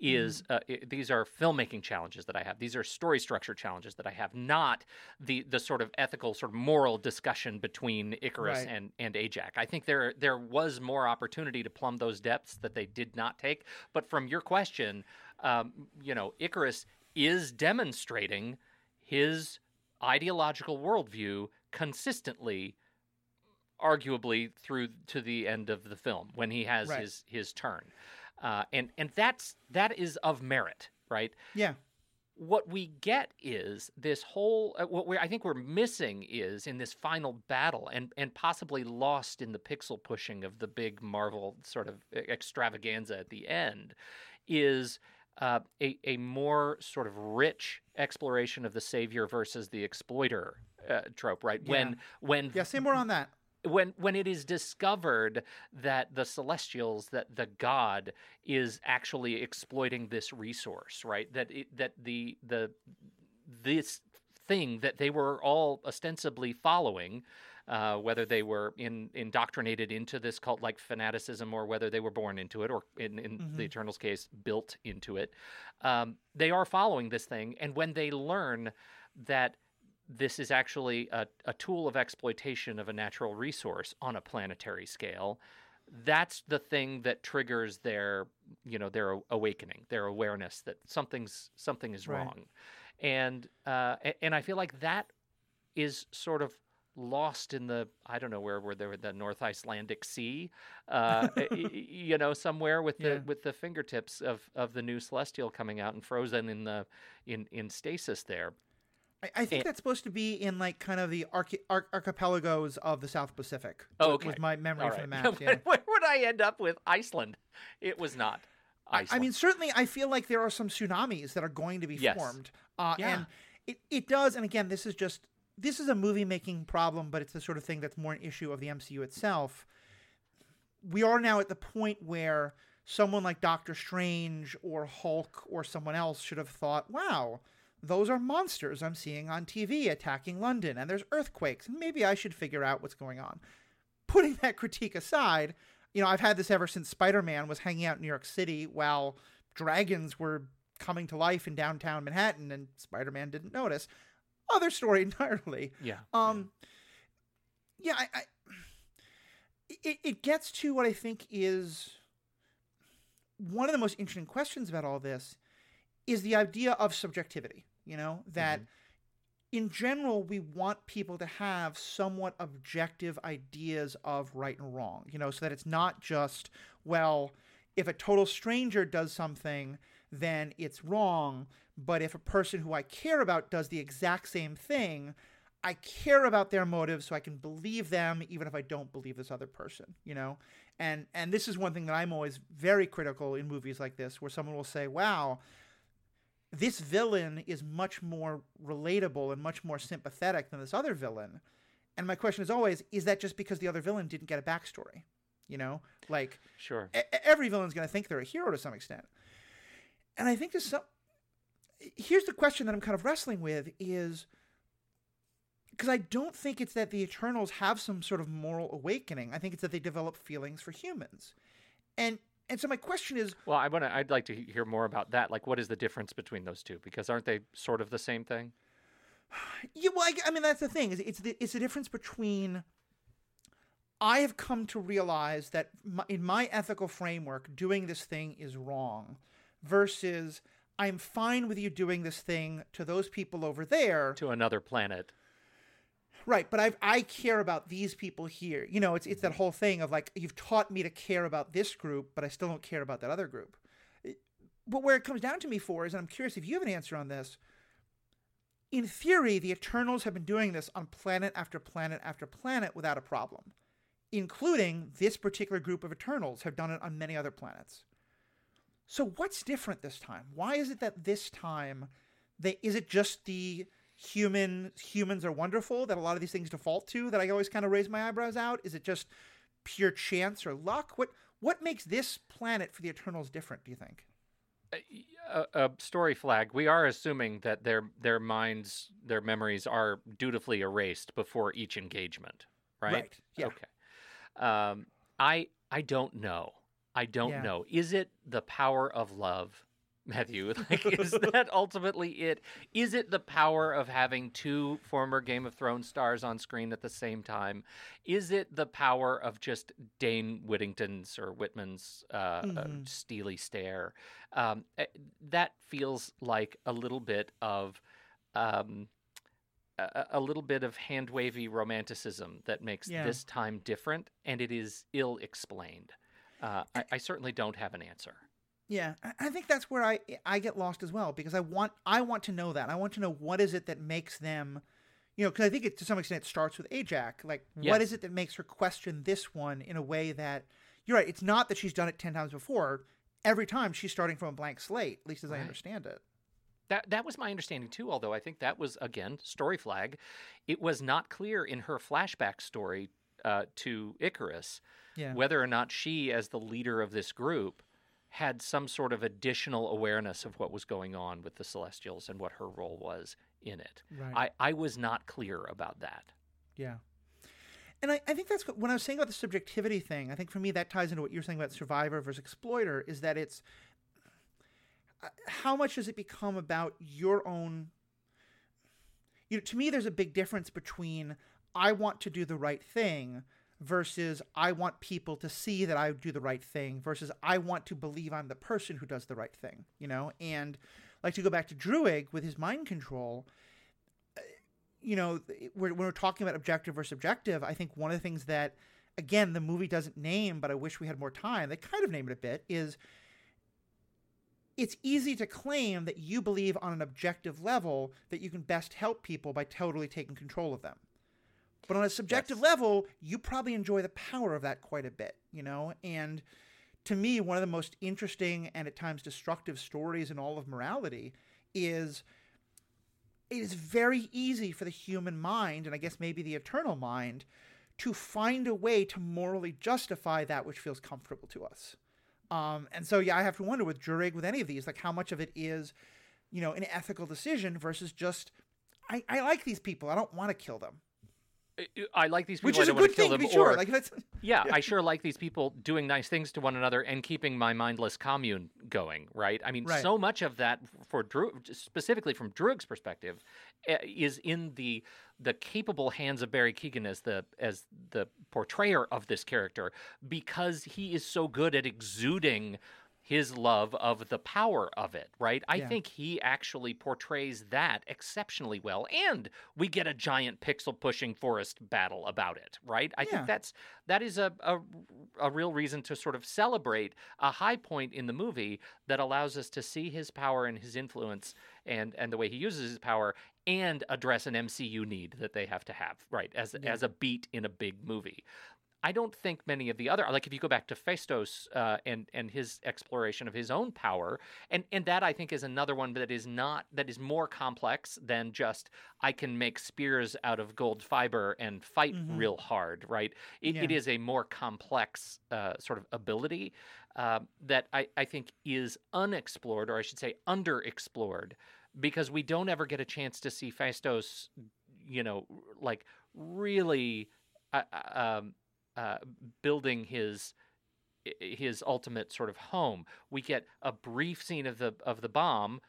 is uh, i these are filmmaking challenges that I have. These are story structure challenges that I have, not the the sort of ethical sort of moral discussion between Ikaris Right. and and Ajax. I think there there was more opportunity to plumb those depths that they did not take. But from your question, um, you know, Ikaris is demonstrating his ideological worldview consistently arguably through to the end of the film when he has Right. his his turn uh, and and that's that is of merit right Yeah. what we get is this whole uh, what we I think we're missing is in this final battle and and possibly lost in the pixel pushing of the big Marvel sort of extravaganza at the end is uh, a a more sort of rich exploration of the savior versus the exploiter uh, trope right when when Yeah. Say more on that. when when it is discovered that the celestials that the god is actually exploiting this resource right that it, that the the this thing that they were all ostensibly following uh, whether they were in, indoctrinated into this cult like fanaticism or whether they were born into it or in, in the Mhm. eternals case built into it um, they are following this thing and when they learn that this is actually a, a tool of exploitation of a natural resource on a planetary scale that's the thing that triggers their you know their awakening their awareness that something's something is Right. wrong and uh and i feel like that is sort of lost in the i don't know where were there the north icelandic sea uh you know somewhere with the Yeah. with the fingertips of of the new celestial coming out and frozen in the in in stasis there I, I think And- that's supposed to be in like kind of the archi- arch- archipelagos of the South Pacific. Oh, okay. Was my memory All from the map? Yeah. where would i end up with iceland it was not I- iceland I mean, certainly, I feel like there are some tsunamis that are going to be Yes. formed, uh, Yeah. and it, it does. And again, this is just this is a movie making problem, but it's the sort of thing that's more an issue of the MCU itself. We are now at the point where someone like Doctor Strange or Hulk or someone else should have thought, "Wow, those are monsters I'm seeing on TV attacking London, and there's earthquakes, and maybe I should figure out what's going on." Putting that critique aside, you know, I've had this ever since Spider Man was hanging out in New York City while dragons were coming to life in downtown Manhattan and Spider Man didn't notice. Other story entirely. yeah Um, yeah, I, I it, it gets to what I think is one of the most interesting questions about all this is the idea of subjectivity. You know, that in general, we want people to have somewhat objective ideas of right and wrong, you know, so that it's not just, well, if a total stranger does something, then it's wrong. But if a person who I care about does the exact same thing, I care about their motives so I can believe them even if I don't believe this other person, you know? And and this is one thing that I'm always very critical in movies like this where someone will say, "Wow, this villain is much more relatable and much more sympathetic than this other villain." And my question is always, is that just because the other villain didn't get a backstory? You know? Like sure e- every villain's going to think they're a hero to some extent. And I think there's some. Here's the question that I'm kind of wrestling with is because I don't think it's that the Eternals have some sort of moral awakening. I think it's that they develop feelings for humans, and and so my question is, Well, I want to. I'd like to hear more about that. Like, what is the difference between those two? Because aren't they sort of the same thing? yeah, well, I, I mean that's the thing is it's the it's the difference between. I have come to realize that my, in my ethical framework, doing this thing is wrong, versus I'm fine with you doing this thing to those people over there. To another planet. Right, but I I care about these people here. You know, it's it's that mm-hmm. whole thing of like you've taught me to care about this group, but I still don't care about that other group. But where it comes down to me for is, and I'm curious if you have an answer on this. In theory, the Eternals have been doing this on planet after planet after planet without a problem, including this particular group of Eternals have done it on many other planets. So what's different this time? Why is it that this time they is it just the human humans are wonderful that a lot of these things default to that I always kind of raise my eyebrows out? Is it just pure chance or luck? What what makes this planet for the Eternals different, do you think? Uh, a, a uh, uh, story flag. We are assuming that their their minds, their memories are dutifully erased before each engagement, right? Right. Yeah. Okay. Um, I I don't know. I don't Yeah. know. Is it the power of love, Matthew? Like, is that ultimately it? Is it the power of having two former Game of Thrones stars on screen at the same time? Is it the power of just Dane Whittington's or Whitman's uh, uh, Mhm. steely stare? Um, eh, that feels like a little bit of. Um, a, a little bit of hand wavy romanticism that makes Yeah. this time different, and it is ill explained. Uh, I, I certainly don't have an answer. Yeah, I- think that's where I I get lost as well because I want I want to know that I want to know what is it that makes them, you know, because I think it to some extent it starts with Ajax. Like, what Yes. is it that makes her question this one in a way that you're right? It's not that she's done it ten times before. Every time she's starting from a blank slate, at least as I understand it. That that was my understanding too. Although I think that was again story flag. It was not clear in her flashback story uh, to Ikaris Yeah. whether or not she, as the leader of this group, had some sort of additional awareness of what was going on with the Celestials and what her role was in it. Right. I, I was not clear about that. Yeah. And I, I think that's what, when I was saying about the subjectivity thing, I think for me that ties into what you're saying about survivor versus exploiter is that it's uh, how much does it become about your own you know to me there's a big difference between I want to do the right thing versus I want people to see that I do the right thing versus I want to believe I'm the person who does the right thing, you know? And like to go back to Druig with his mind control, you know, when when we're talking about objective versus subjective, I think one of the things that, again, the movie doesn't name, but I wish we had more time, they kind of name it a bit, is it's easy to claim that you believe on an objective level that you can best help people by totally taking control of them. But on a subjective Yes. level, you probably enjoy the power of that quite a bit, you know? And to me, one of the most interesting and at times destructive stories in all of morality is it is very easy for the human mind, and I guess maybe the eternal mind, to find a way to morally justify that which feels comfortable to us. Um, and so, yeah, I have to wonder with Druig, with any of these, like how much of it is, you know, an ethical decision versus just, I, I like these people, I don't want to kill them. I- like these people. Which is a good thing, to be sure. or- Like that's, yeah, I sure like these people doing nice things to one another and keeping my mindless commune going, right? I mean, Right. so much of that for Drew, specifically from Druig's perspective, eh, is in the the capable hands of Barry Keoghan as the as the portrayer of this character because he is so good at exuding his love of the power of it, right? I Yeah. think he actually portrays that exceptionally well. And we get a giant pixel pushing forest battle about it, right? I Yeah. think that's that is a, a a real reason to sort of celebrate a high point in the movie that allows us to see his power and his influence and and the way he uses his power and address an MCU need that they have to have, right? As Yeah. as a beat in a big movie. I don't think many of the other like if you go back to Phastos uh, and and his exploration of his own power and and that I think is another one that is not that is more complex than just I can make spears out of gold fiber and fight Mhm. real hard right it, it Yeah. is a more complex uh, sort of ability uh, that I, I think is unexplored or I should say underexplored because we don't ever get a chance to see Phastos you know like really uh, uh, um, uh, building his his ultimate sort of home. We get a brief scene of the of the bomb,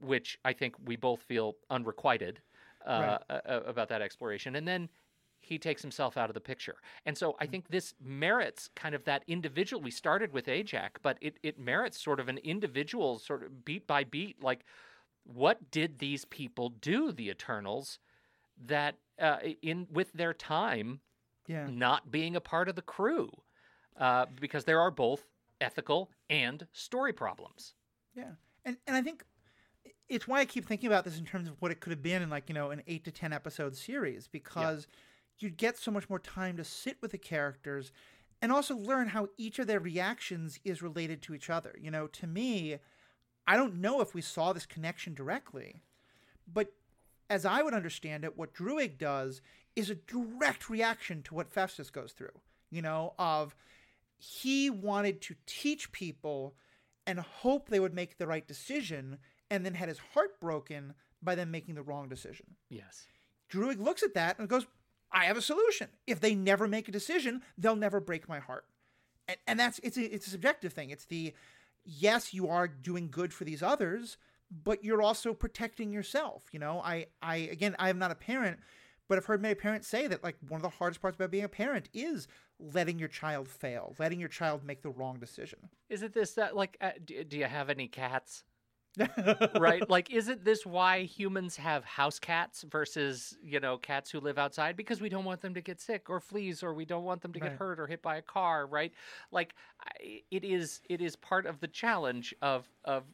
which I think we both feel unrequited uh, uh, about that exploration, and then he takes himself out of the picture. And so I think this merits kind of that individual. We started with Ajax, but it it merits sort of an individual sort of beat by beat, like what did these people do, the Eternals, that uh, in with their time yeah. not being a part of the crew uh, because there are both ethical and story problems. Yeah, and and I think it's why I keep thinking about this in terms of what it could have been in like you know an eight to ten episode series because you'd get so much more time to sit with the characters and also learn how each of their reactions is related to each other. You know, to me, I don't know if we saw this connection directly, but as I would understand it, what Druig does is a direct reaction to what Phastos goes through. You know, of he wanted to teach people and hope they would make the right decision, and then had his heart broken by them making the wrong decision. Yes. Druig looks at that and goes, I have a solution. If they never make a decision, they'll never break my heart. And, and that's it's a, it's a subjective thing. It's the yes, you are doing good for these others, but you're also protecting yourself. You know, I I again I am not a parent, but I've heard many parents say that like one of the hardest parts about being a parent is letting your child fail, letting your child make the wrong decision. Is it this that like uh, do, do you have any cats? right? Like, isn't this why humans have house cats versus, you know, cats who live outside? Because we don't want them to get sick or fleas, or we don't want them to Right. get hurt or hit by a car, right? Like, it is it is part of the challenge of of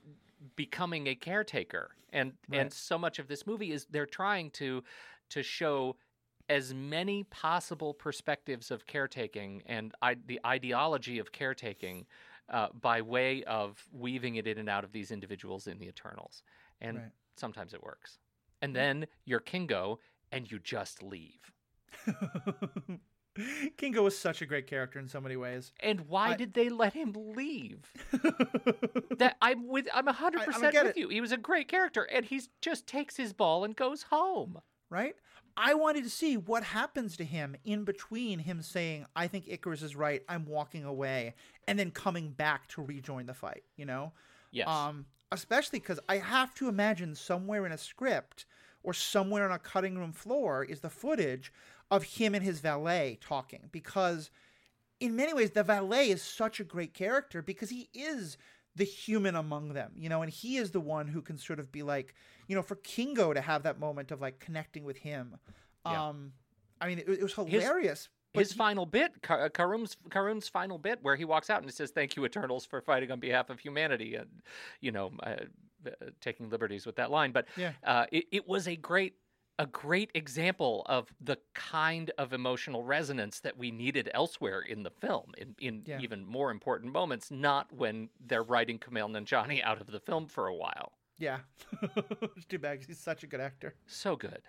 becoming a caretaker, and Right. and so much of this movie is they're trying to to show as many possible perspectives of caretaking and I, the ideology of caretaking uh, by way of weaving it in and out of these individuals in the Eternals. And Right. sometimes it works. And then you're Kingo and you just leave. Kingo was such a great character in so many ways. And why I- did they let him leave? that I'm with I'm 100% get with it. you. He was a great character and he just takes his ball and goes home. Right? I wanted to see what happens to him in between him saying, I think Ikaris is right, I'm walking away, and then coming back to rejoin the fight, you know? Yes. Um, especially because I have to imagine somewhere in a script or somewhere on a cutting room floor is the footage of him and his valet talking because in many ways the valet is such a great character because he is the human among them you know and he is the one who can sort of be like you know for kingo to have that moment of like connecting with him Yeah. um i mean it, it was hilarious but his he- final bit, uh, Karum's Karun's final bit, where he walks out and he says, "Thank you, Eternals, for fighting on behalf of humanity," and you know, uh, uh, taking liberties with that line. But Yeah. uh, it, it was a great, a great example of the kind of emotional resonance that we needed elsewhere in the film, in in Yeah. even more important moments. Not when they're writing Kumail Nanjiani out of the film for a while. yeah it's too bad he's such a good actor So good.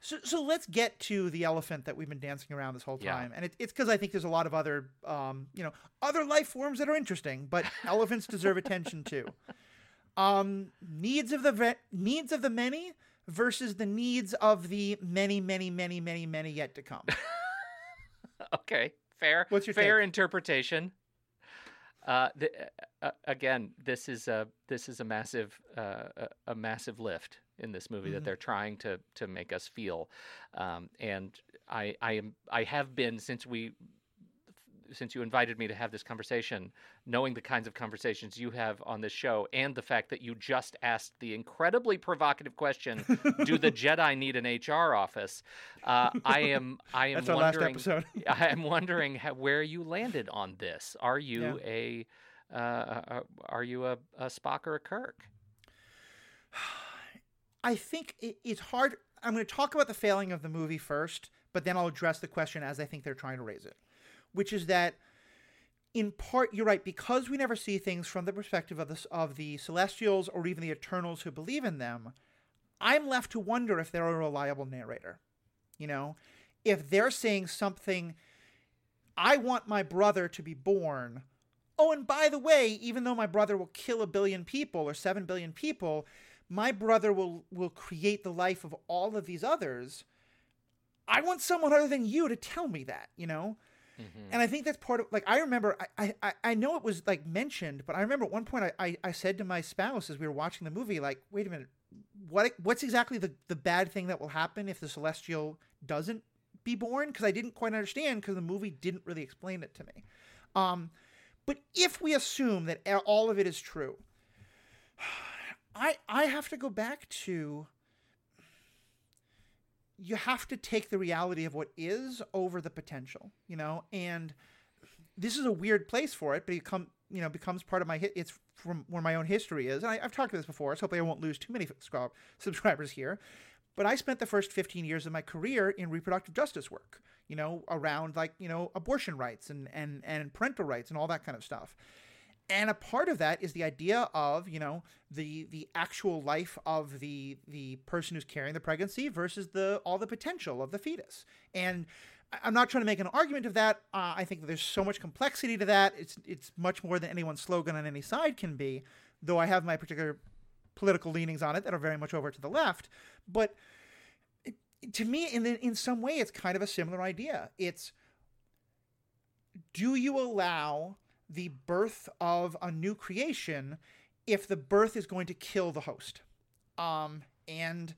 So, so let's get to the elephant that we've been dancing around this whole Yeah. time, and it, it's because I think there's a lot of other, um, you know, other life forms that are interesting, but elephants deserve attention too. Um, needs of the ve- needs of the many versus the needs of the many, many, many, many, many yet to come. Okay, fair. What's your fair take? interpretation? Uh, the, uh, again, this is a this is a massive uh, a, a massive lift in this movie that Mhm. they're trying to to make us feel, um, and I I am I have been since we since you invited me to have this conversation, knowing the kinds of conversations you have on this show, and the fact that you just asked the incredibly provocative question, "Do the Jedi need an HR office?" Uh, I am I am That's our last wondering. episode. I'm wondering how, where you landed on this. Are you a uh, uh, are you a, a Spock or a Kirk? I think it, it's hard. I'm going to talk about the failing of the movie first, but then I'll address the question as I think they're trying to raise it, which is that in part you're right because we never see things from the perspective of the of the Celestials or even the Eternals who believe in them. I'm left to wonder if they're a reliable narrator. You know, if they're saying something, I want my brother to be born. Oh, and by the way, even though my brother will kill a billion people or seven billion people, my brother will will create the life of all of these others. I want someone other than you to tell me that, you know? And I think that's part of like I remember I, I I know it was like mentioned, but I remember at one point I, I, I said to my spouse as we were watching the movie, like, wait a minute, what what's exactly the, the bad thing that will happen if the celestial doesn't be born? Because I didn't quite understand because the movie didn't really explain it to me. Um, but if we assume that all of it is true, I I have to go back to you have to take the reality of what is over the potential, you know, and this is a weird place for it, but it come you know becomes part of my hit. It's from where my own history is, and I, I've talked about this before, so hopefully I won't lose too many subscrib- subscribers here. But I spent the first 15 years of my career in reproductive justice work, you know, around like you know abortion rights and and and parental rights and all that kind of stuff. And a part of that is the idea of you know the the actual life of the the person who's carrying the pregnancy versus the all the potential of the fetus. And I'm not trying to make an argument of that. Uh, I think that there's so much complexity to that. It's it's much more than anyone's slogan on any side can be. Though I have my particular political leanings on it that are very much over to the left, but to me, in the, in some way, it's kind of a similar idea. It's do you allow the birth of a new creation if the birth is going to kill the host? Um, and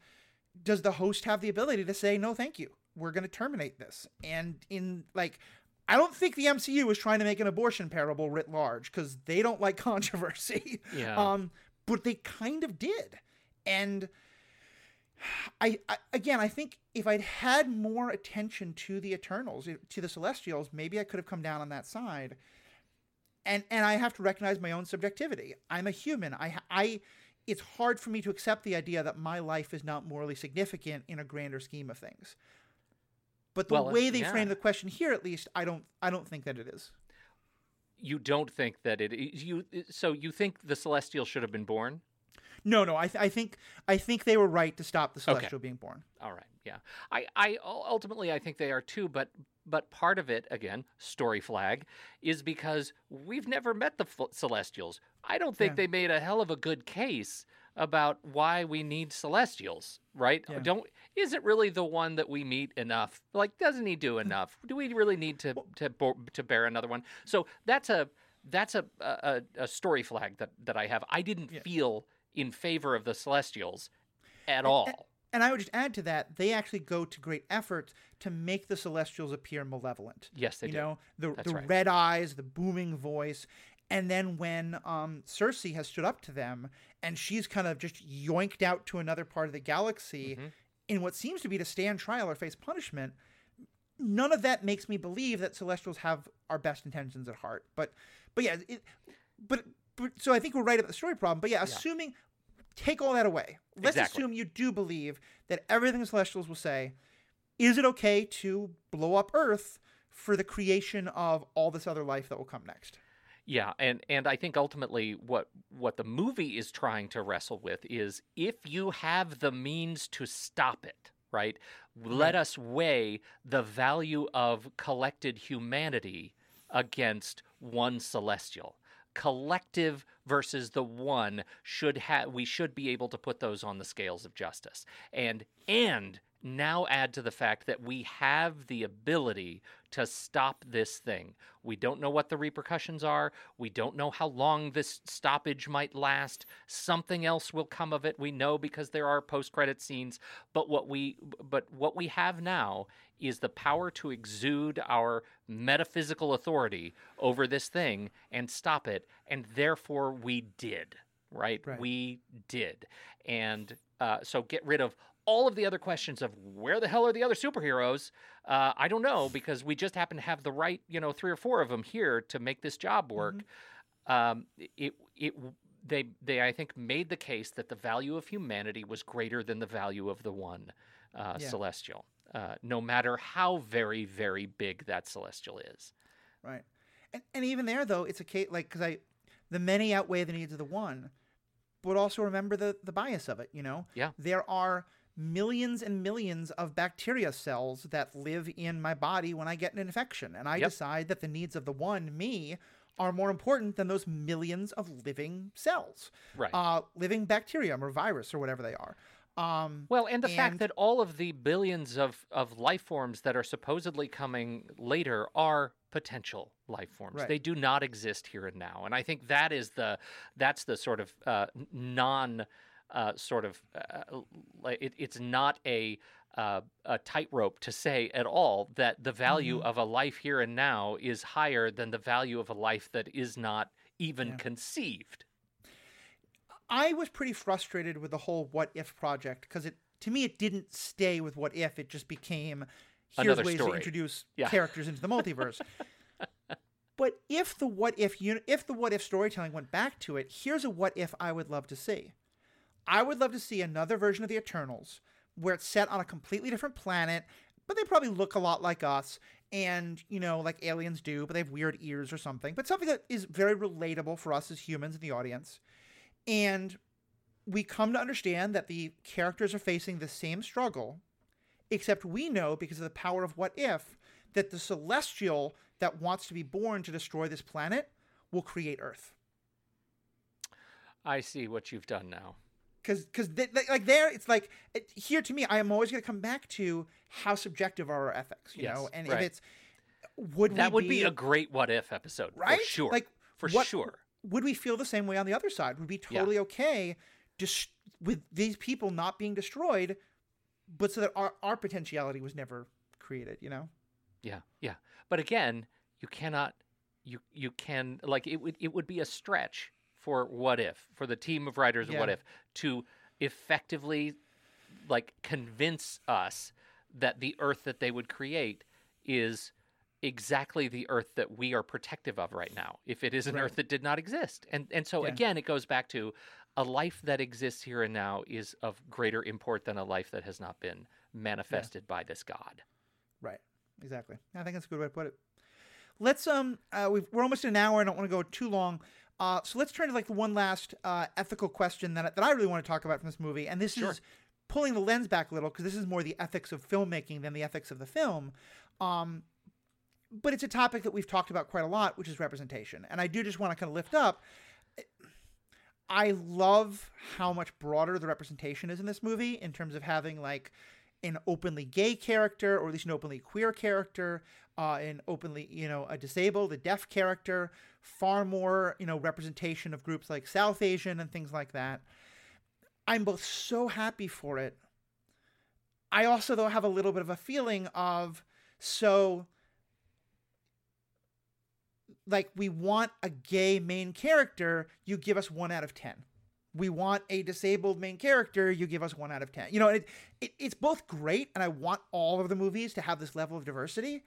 does the host have the ability to say no, thank you? We're going to terminate this. And in like, I don't think the MCU is trying to make an abortion parable writ large because they don't like controversy. Yeah. Um, but they kind of did. And I, I, again, I think if I'd had more attention to the Eternals, to the Celestials, maybe I could have come down on that side. And and I have to recognize my own subjectivity. I'm a human. I I it's hard for me to accept the idea that my life is not morally significant in a grander scheme of things. But the Well, way they yeah. frame the question here, at least, I don't I don't think that it is. You don't think that it is you so you think the Celestial should have been born? No, no, I, th- I think I think they were right to stop the Okay. Celestial being born. All right, yeah. I, I ultimately I think they are too, but but part of it again, story flag, is because we've never met the F- Celestials. I don't think Yeah. they made a hell of a good case about why we need Celestials, right? Yeah. Don't is it really the one that we meet enough? Like, doesn't he do hmm. enough? Do we really need to to to bear another one? So that's a that's a a, a story flag that that I have. I didn't Yeah. feel in favor of the Celestials at all. And I would just add to that, they actually go to great efforts to make the Celestials appear malevolent. Yes, they you do. know, the That's the right. red eyes, the booming voice, and then when um, Sersi has stood up to them and she's kind of just yoinked out to another part of the galaxy Mhm. in what seems to be to stand trial or face punishment, none of that makes me believe that Celestials have our best intentions at heart. But but yeah, it, but, but so I think we're right about the story problem. But yeah, assuming take all that away. Let's Exactly. assume you do believe that everything the Celestials will say. Is it okay to blow up Earth for the creation of all this other life that will come next? Yeah, and and I think ultimately what what the movie is trying to wrestle with is if you have the means to stop it, right? Let us weigh the value of collected humanity against one celestial. Collective versus the one should have we should be able to put those on the scales of justice. And and now add to the fact that we have the ability to stop this thing. We don't know what the repercussions are. We don't know how long this stoppage might last. Something else will come of it. We know because there are post-credit scenes, but what we but what we have now is the power to exude our metaphysical authority over this thing and stop it, and therefore we did. Right? Right. We did. And uh, so get rid of all of the other questions of where the hell are the other superheroes? Uh, I don't know because we just happen to have the right, you know, three or four of them here to make this job work. Um, it it they they I think made the case that the value of humanity was greater than the value of the one uh, Yeah. celestial, uh, no matter how very very big that celestial is. Right. And, and even there, though, it's a case like because I, the many outweigh the needs of the one, but also remember the the bias of it. You know. Yeah. There are millions and millions of bacteria cells that live in my body when I get an infection, and I Yep. decide that the needs of the one me are more important than those millions of living cells, Right. uh, living bacterium or virus or whatever they are. Um, Well, and the fact that all of the billions of, of life forms that are supposedly coming later are potential life forms. Right. They do not exist here and now, and I think that is the that's the sort of uh, non uh, sort of uh, like it, it's not a uh, a tightrope to say at all that the value Mm-hmm. of a life here and now is higher than the value of a life that is not even Yeah. conceived. I was pretty frustrated with the whole what if project because it to me it didn't stay with what if it just became here's Another ways to introduce Yeah. characters into the multiverse. but if the what if uni- if the what if storytelling went back to it, here's a what if I would love to see. I would love to see another version of the Eternals where it's set on a completely different planet, but they probably look a lot like us and, you know, like aliens do, but they have weird ears or something, but something that is very relatable for us as humans in the audience. And we come to understand that the characters are facing the same struggle, except we know because of the power of what if that the celestial that wants to be born to destroy this planet will create Earth. I see what you've done now. Because because like there it's like it, here to me I am always going to come back to how subjective are our ethics, you Yes, know, and right. if it's would That would be a great what if episode, right For sure. like for what- sure. would we feel the same way on the other side? Would we be Yeah. totally okay just with these people not being destroyed, but so that our, our potentiality was never created, you know? Yeah, yeah. But again, you cannot. You you can like it would it would be a stretch for What If, for the team of writers of Yeah. What If, to effectively like convince us that the Earth that they would create is exactly the Earth that we are protective of right now. If it is an Right. Earth that did not exist, and and so Yeah. again, it goes back to a life that exists here and now is of greater import than a life that has not been manifested by this God. Right. Exactly. I think that's a good way to put it. Let's um uh, we've, we're almost an hour. I don't want to go too long. Uh, so let's turn to like the one last uh, ethical question that that I really want to talk about from this movie, and this Sure. is pulling the lens back a little because this is more the ethics of filmmaking than the ethics of the film. Um, but it's a topic that we've talked about quite a lot, which is representation, and I do just want to kind of lift up. I love how much broader the representation is in this movie in terms of having like an openly gay character, or at least an openly queer character, uh, an openly, you know, a disabled, a deaf character, far more, you know, representation of groups like South Asian and things like that. I'm both so happy for it. I also, though, have a little bit of a feeling of so like we want a gay main character, you give us one out of ten. We want a disabled main character, you give us one out of ten. You know, it, it it's both great, and I want all of the movies to have this level of diversity.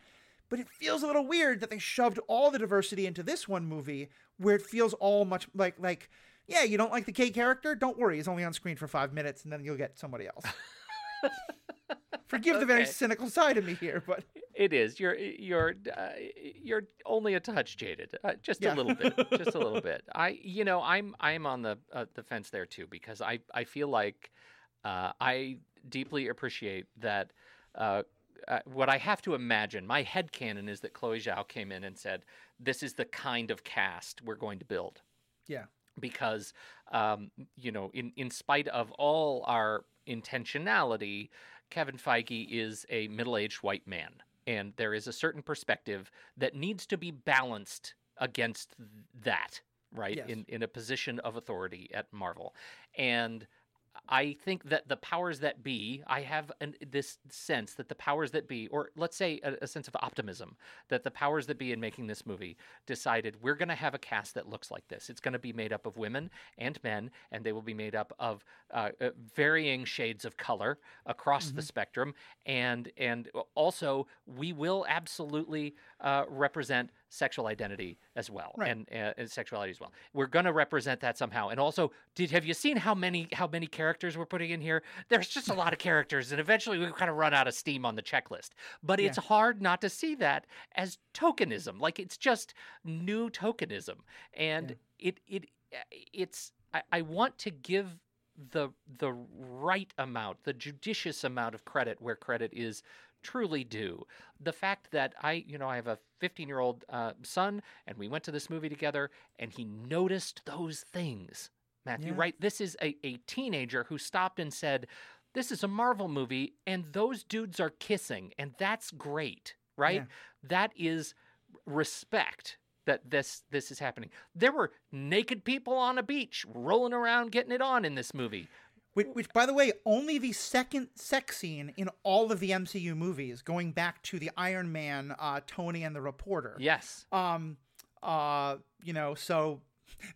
But it feels a little weird that they shoved all the diversity into this one movie, where it feels all much like like yeah, you don't like the gay character? Don't worry, he's only on screen for five minutes, and then you'll get somebody else. Forgive the very cynical side of me here, but It is. You're you're uh, you're only a touch jaded, uh, just Yeah. a little bit, just a little bit. I you know I'm I'm on the uh, the fence there too because I I feel like uh, I deeply appreciate that. Uh, what I have to imagine, my head canon is that Chloe Zhao came in and said, "This is the kind of cast we're going to build." yeah, because um, you know in in spite of all our intentionality kevin feige is a middle-aged white man and there is a certain perspective that needs to be balanced against that right Yes. in in a position of authority at marvel and I think that the powers that be, I have an, this sense that the powers that be, or let's say a, a sense of optimism, that the powers that be in making this movie decided we're going to have a cast that looks like this. It's going to be made up of women and men, and they will be made up of uh, uh, varying shades of color across the spectrum, and and also we will absolutely uh, represent sexual identity as well, Right. and, uh, and sexuality as well. We're going to represent that somehow, and also, did have you seen how many how many characters we're putting in here? There's just a lot of characters, and eventually we kind of run out of steam on the checklist. But it's hard not to see that as tokenism, like it's just new tokenism, and it it it's I, I want to give the the right amount, the judicious amount of credit where credit is truly do. The fact that I, you know, I have a 15 year old uh, son, and we went to this movie together, and he noticed those things. Matthew, Yeah. right? This is a, a teenager who stopped and said, This is a Marvel movie, and those dudes are kissing, and that's great, right? Yeah. That is respect that this this is happening. There were naked people on a beach rolling around getting it on in this movie. Which, which, by the way, only the second sex scene in all of the MCU movies, going back to the Iron Man, uh, Tony and the reporter. Yes. Um, uh, you know, so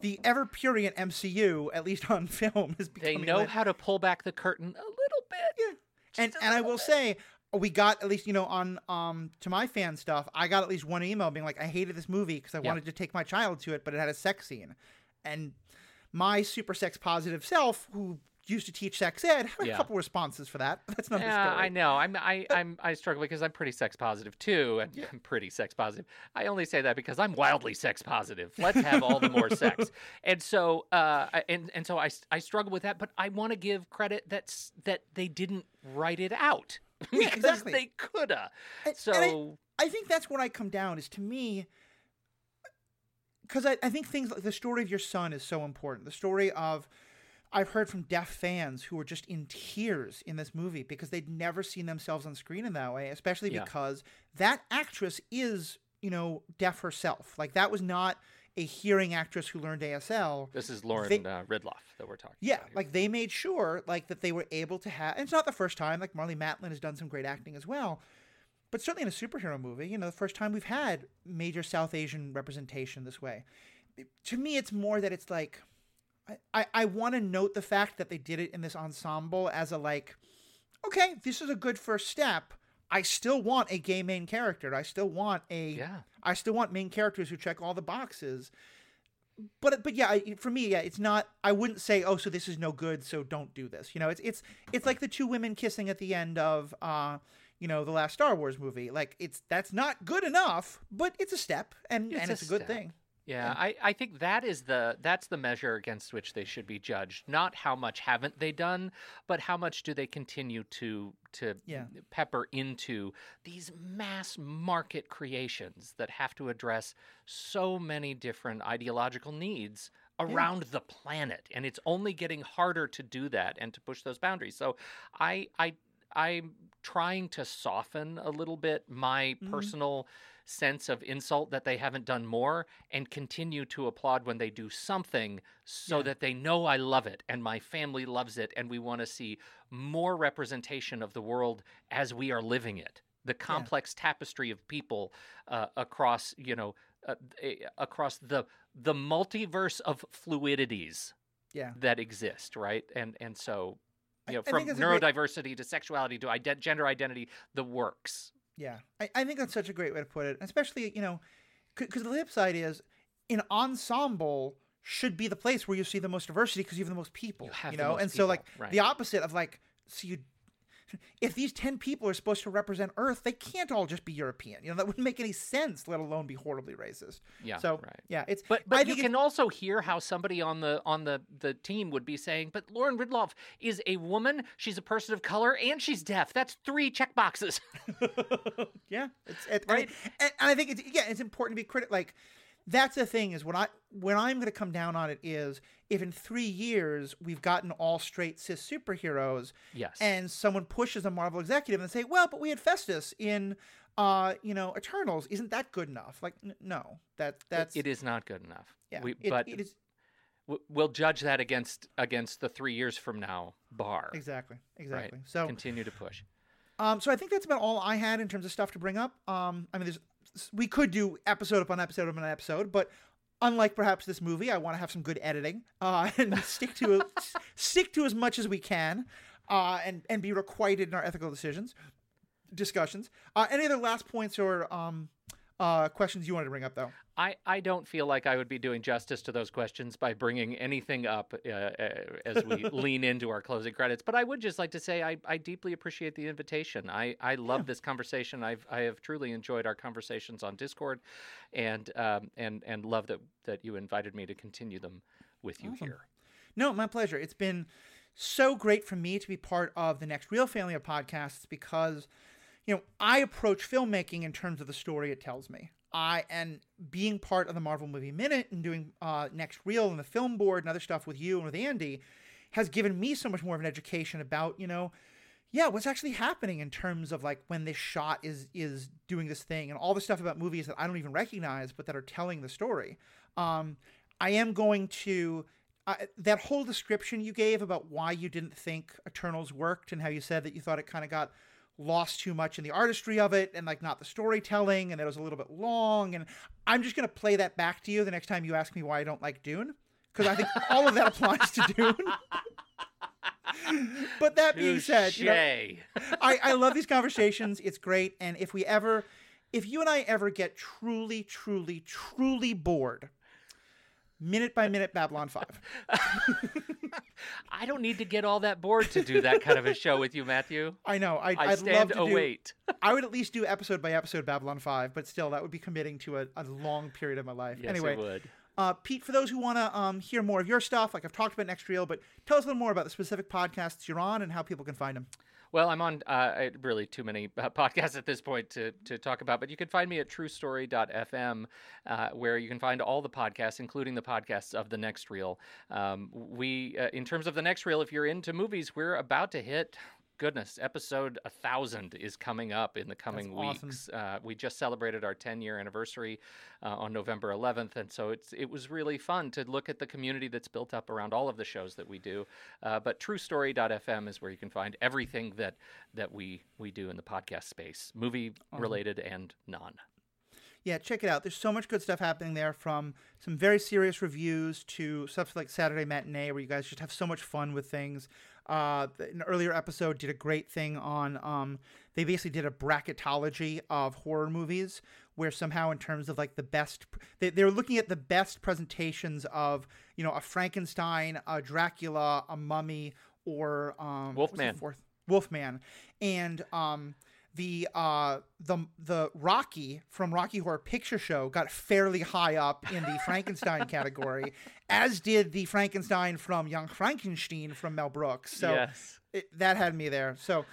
the ever purient MCU, at least on film, is becoming. They know lit- how to pull back the curtain a little bit. Yeah. and Just and I will bit. say we got at least you know on um to my fan stuff I got at least one email being like I hated this movie because I Yeah. wanted to take my child to it but it had a sex scene and my super sex positive self who used to teach sex ed had a Yeah. couple responses for that that's not Yeah, story I know. I'm I, I'm I struggle because I'm pretty sex positive too, and Yeah. I'm pretty sex positive. I only say that because I'm wildly sex positive. Let's have all the more sex. And so, uh, and and so I I struggle with that, but I want to give credit that's that they didn't write it out Yeah, because exactly. they coulda. And- and So I, I think that's what I come down is to me because I, I think things like the story of your son is so important the story of I've heard from deaf fans who were just in tears in this movie because they'd never seen themselves on screen in that way, especially Yeah. because that actress is, you know, deaf herself. Like that was not a hearing actress who learned ASL. this is Lauren They- uh, Ridloff that we're talking. Yeah, like they made sure like that they were able to have. And it's not the first time. Like Marlee Matlin has done some great acting as well, but certainly in a superhero movie, you know, the first time we've had major South Asian representation this way. It- to me, it's more that it's like I, I, I want to note the fact that they did it in this ensemble as a like, okay, this is a good first step. I still want a gay main character. I still want a Yeah. I still want main characters who check all the boxes. But but yeah, I- for me, yeah, it's not. I wouldn't say, oh, so this is no good, so don't do this. You know, it's it's it's like the two women kissing at the end of, uh, you know, the last Star Wars movie. Like it's that's not good enough, but it's a step, and It's and a it's a good step. thing. Yeah, I, I think that is the that's the measure against which they should be judged. Not how much haven't they done, but how much do they continue to to Yeah. pepper into these mass market creations that have to address so many different ideological needs around the planet. And it's only getting harder to do that and to push those boundaries. So I I I'm trying to soften a little bit my Mhm. personal sense of insult that they haven't done more and continue to applaud when they do something so Yeah. that they know I love it and my family loves it and we want to see more representation of the world as we are living it. The complex tapestry of people uh, across, you know, uh, eh, across the the multiverse of fluidities Yeah. that exist, right? And and so, you know, I from that's a great- neurodiversity to sexuality to ide- gender identity, the works. Yeah, I, I think that's such a great way to put it, especially you know, because the flip side is, an ensemble should be the place where you see the most diversity because you have the most people, You have the know, and so like right. the opposite of like, so you, if these ten people are supposed to represent Earth, they can't all just be European, you know, that wouldn't make any sense, let alone be horribly racist. Yeah, So right. yeah, it's But I but you can also hear how somebody on the on the the team would be saying, "But Lauren Ridloff is a woman. She's a person of color, and she's deaf. That's three check boxes." yeah, it's it, Right? And, and I think it's yeah, it's important to be critical. Like that's the thing is when I when I'm going to come down on it is if in three years we've gotten all straight cis superheroes yes. and someone pushes a Marvel executive and say, well, but we had Phastos in. Uh, you know, Eternals isn't that good enough? Like, n- no, that It- that's it is not good enough. yeah. We, it- but it is we'll judge that against against the three years from now bar. exactly, Right. exactly. So, Continue to push. Um, so I think that's about all I had in terms of stuff to bring up. Um, I mean, there's we could do episode upon episode upon episode, but unlike perhaps this movie, I want to have some good editing uh, and stick to stick to as much as we can, uh, and and be requited in our ethical decisions discussions. Uh, any other last points or um, uh, questions you wanted to bring up though? I, I don't feel like I would be doing justice to those questions by bringing anything up uh, uh, as we lean into our closing credits. But I would just like to say I, I deeply appreciate the invitation. I, I love this conversation. I've I have truly enjoyed our conversations on Discord, and um, and and love that that you invited me to continue them with you Awesome. here. No, my pleasure. It's been so great for me to be part of the Next Reel family of podcasts because, you know, I approach filmmaking in terms of the story it tells me. I and being part of the Marvel Movie Minute and doing uh, next reel and the film board and other stuff with you and with Andy has given me so much more of an education about you know yeah what's actually happening in terms of like when this shot is is doing this thing and all the stuff about movies that i don't even recognize but that are telling the story um i am going to uh, that whole description you gave about why you didn't think eternals worked and how you said that you thought it kind of got lost too much in the artistry of it and like not the storytelling and that it was a little bit long and i'm just going to play that back to you the next time you ask me why i don't like dune because i think all of that applies to dune but that being said you know, I, I love these conversations. It's great. And if we ever, if you and I ever get truly, truly, truly bored, minute by minute Babylon 5. I don't need to get all that bored to do that kind of a show with you, Matthew. I know. I, I love stand to do, await. I would at least do episode by episode Babylon 5, but still, that would be committing to a, a long period of my life. Yes, anyway, it would. Uh, Pete, for those who want to um, hear more of your stuff, like I've talked about Next Reel, but tell us a little more about the specific podcasts you're on and how people can find them. Well, I'm on uh, really too many uh, podcasts at this point to, to talk about, but you can find me at TruStory.FM, uh, where you can find all the podcasts, including the podcasts of The Next Reel. Um, we, uh, in terms of The Next Reel, if you're into movies, we're about to hit. Goodness, episode a thousand is coming up in the coming awesome. weeks. Uh, we just celebrated our 10 year anniversary uh, on November 11th, and so it's it was really fun to look at the community that's built up around all of the shows that we do. Uh, but TruStory.FM is where you can find everything that that we we do in the podcast space, movie related and non. Yeah, check it out. There's so much good stuff happening there from some very serious reviews to stuff like Saturday Matinee, where you guys just have so much fun with things. Uh, an earlier episode did a great thing on, um, they basically did a bracketology of horror movies where somehow in terms of like the best they, they were looking at the best presentations of you know a frankenstein a dracula a mummy or um Wolfman. fourth wolfman and um the uh the the rocky from rocky horror picture show got fairly high up in the frankenstein category as did the frankenstein from young frankenstein from mel brooks so yes. it, that had me there. So,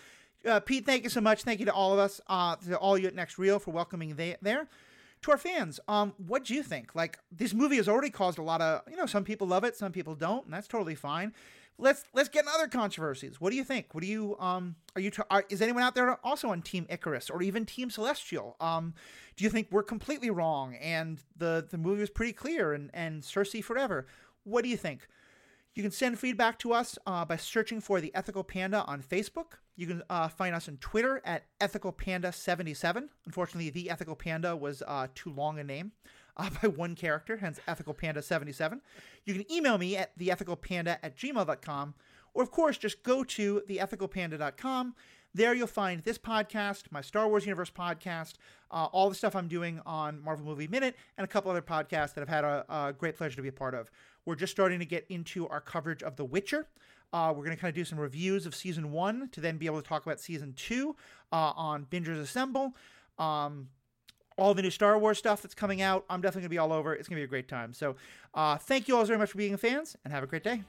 uh, Pete, thank you so much. Thank you to all of us, uh, to all you at Next Reel for welcoming they, there. To our fans, um, what do you think? Like this movie has already caused a lot of, you know, some people love it, some people don't, and that's totally fine. Let's let's get in other controversies. What do you think? What do you um are you are, is anyone out there also on Team Ikaris or even Team Celestial? Um, do you think we're completely wrong and the the movie was pretty clear and and Sersi forever? What do you think? You can send feedback to us uh, by searching for the Ethical Panda on Facebook. You can uh, find us on Twitter at Ethical Panda 77. Unfortunately, the Ethical Panda was uh, too long a name uh, by one character, hence Ethical Panda 77. You can email me at theethicalpanda at gmail.com, or of course, just go to theethicalpanda.com. There you'll find this podcast, my Star Wars Universe podcast, uh, all the stuff I'm doing on Marvel Movie Minute, and a couple other podcasts that I've had a, a great pleasure to be a part of. We're just starting to get into our coverage of The Witcher. Uh, we're going to kind of do some reviews of season one to then be able to talk about season two uh, on Bingers Assemble. Um, all the new Star Wars stuff that's coming out. I'm definitely going to be all over. It's going to be a great time. So, uh, thank you all very much for being fans, and have a great day.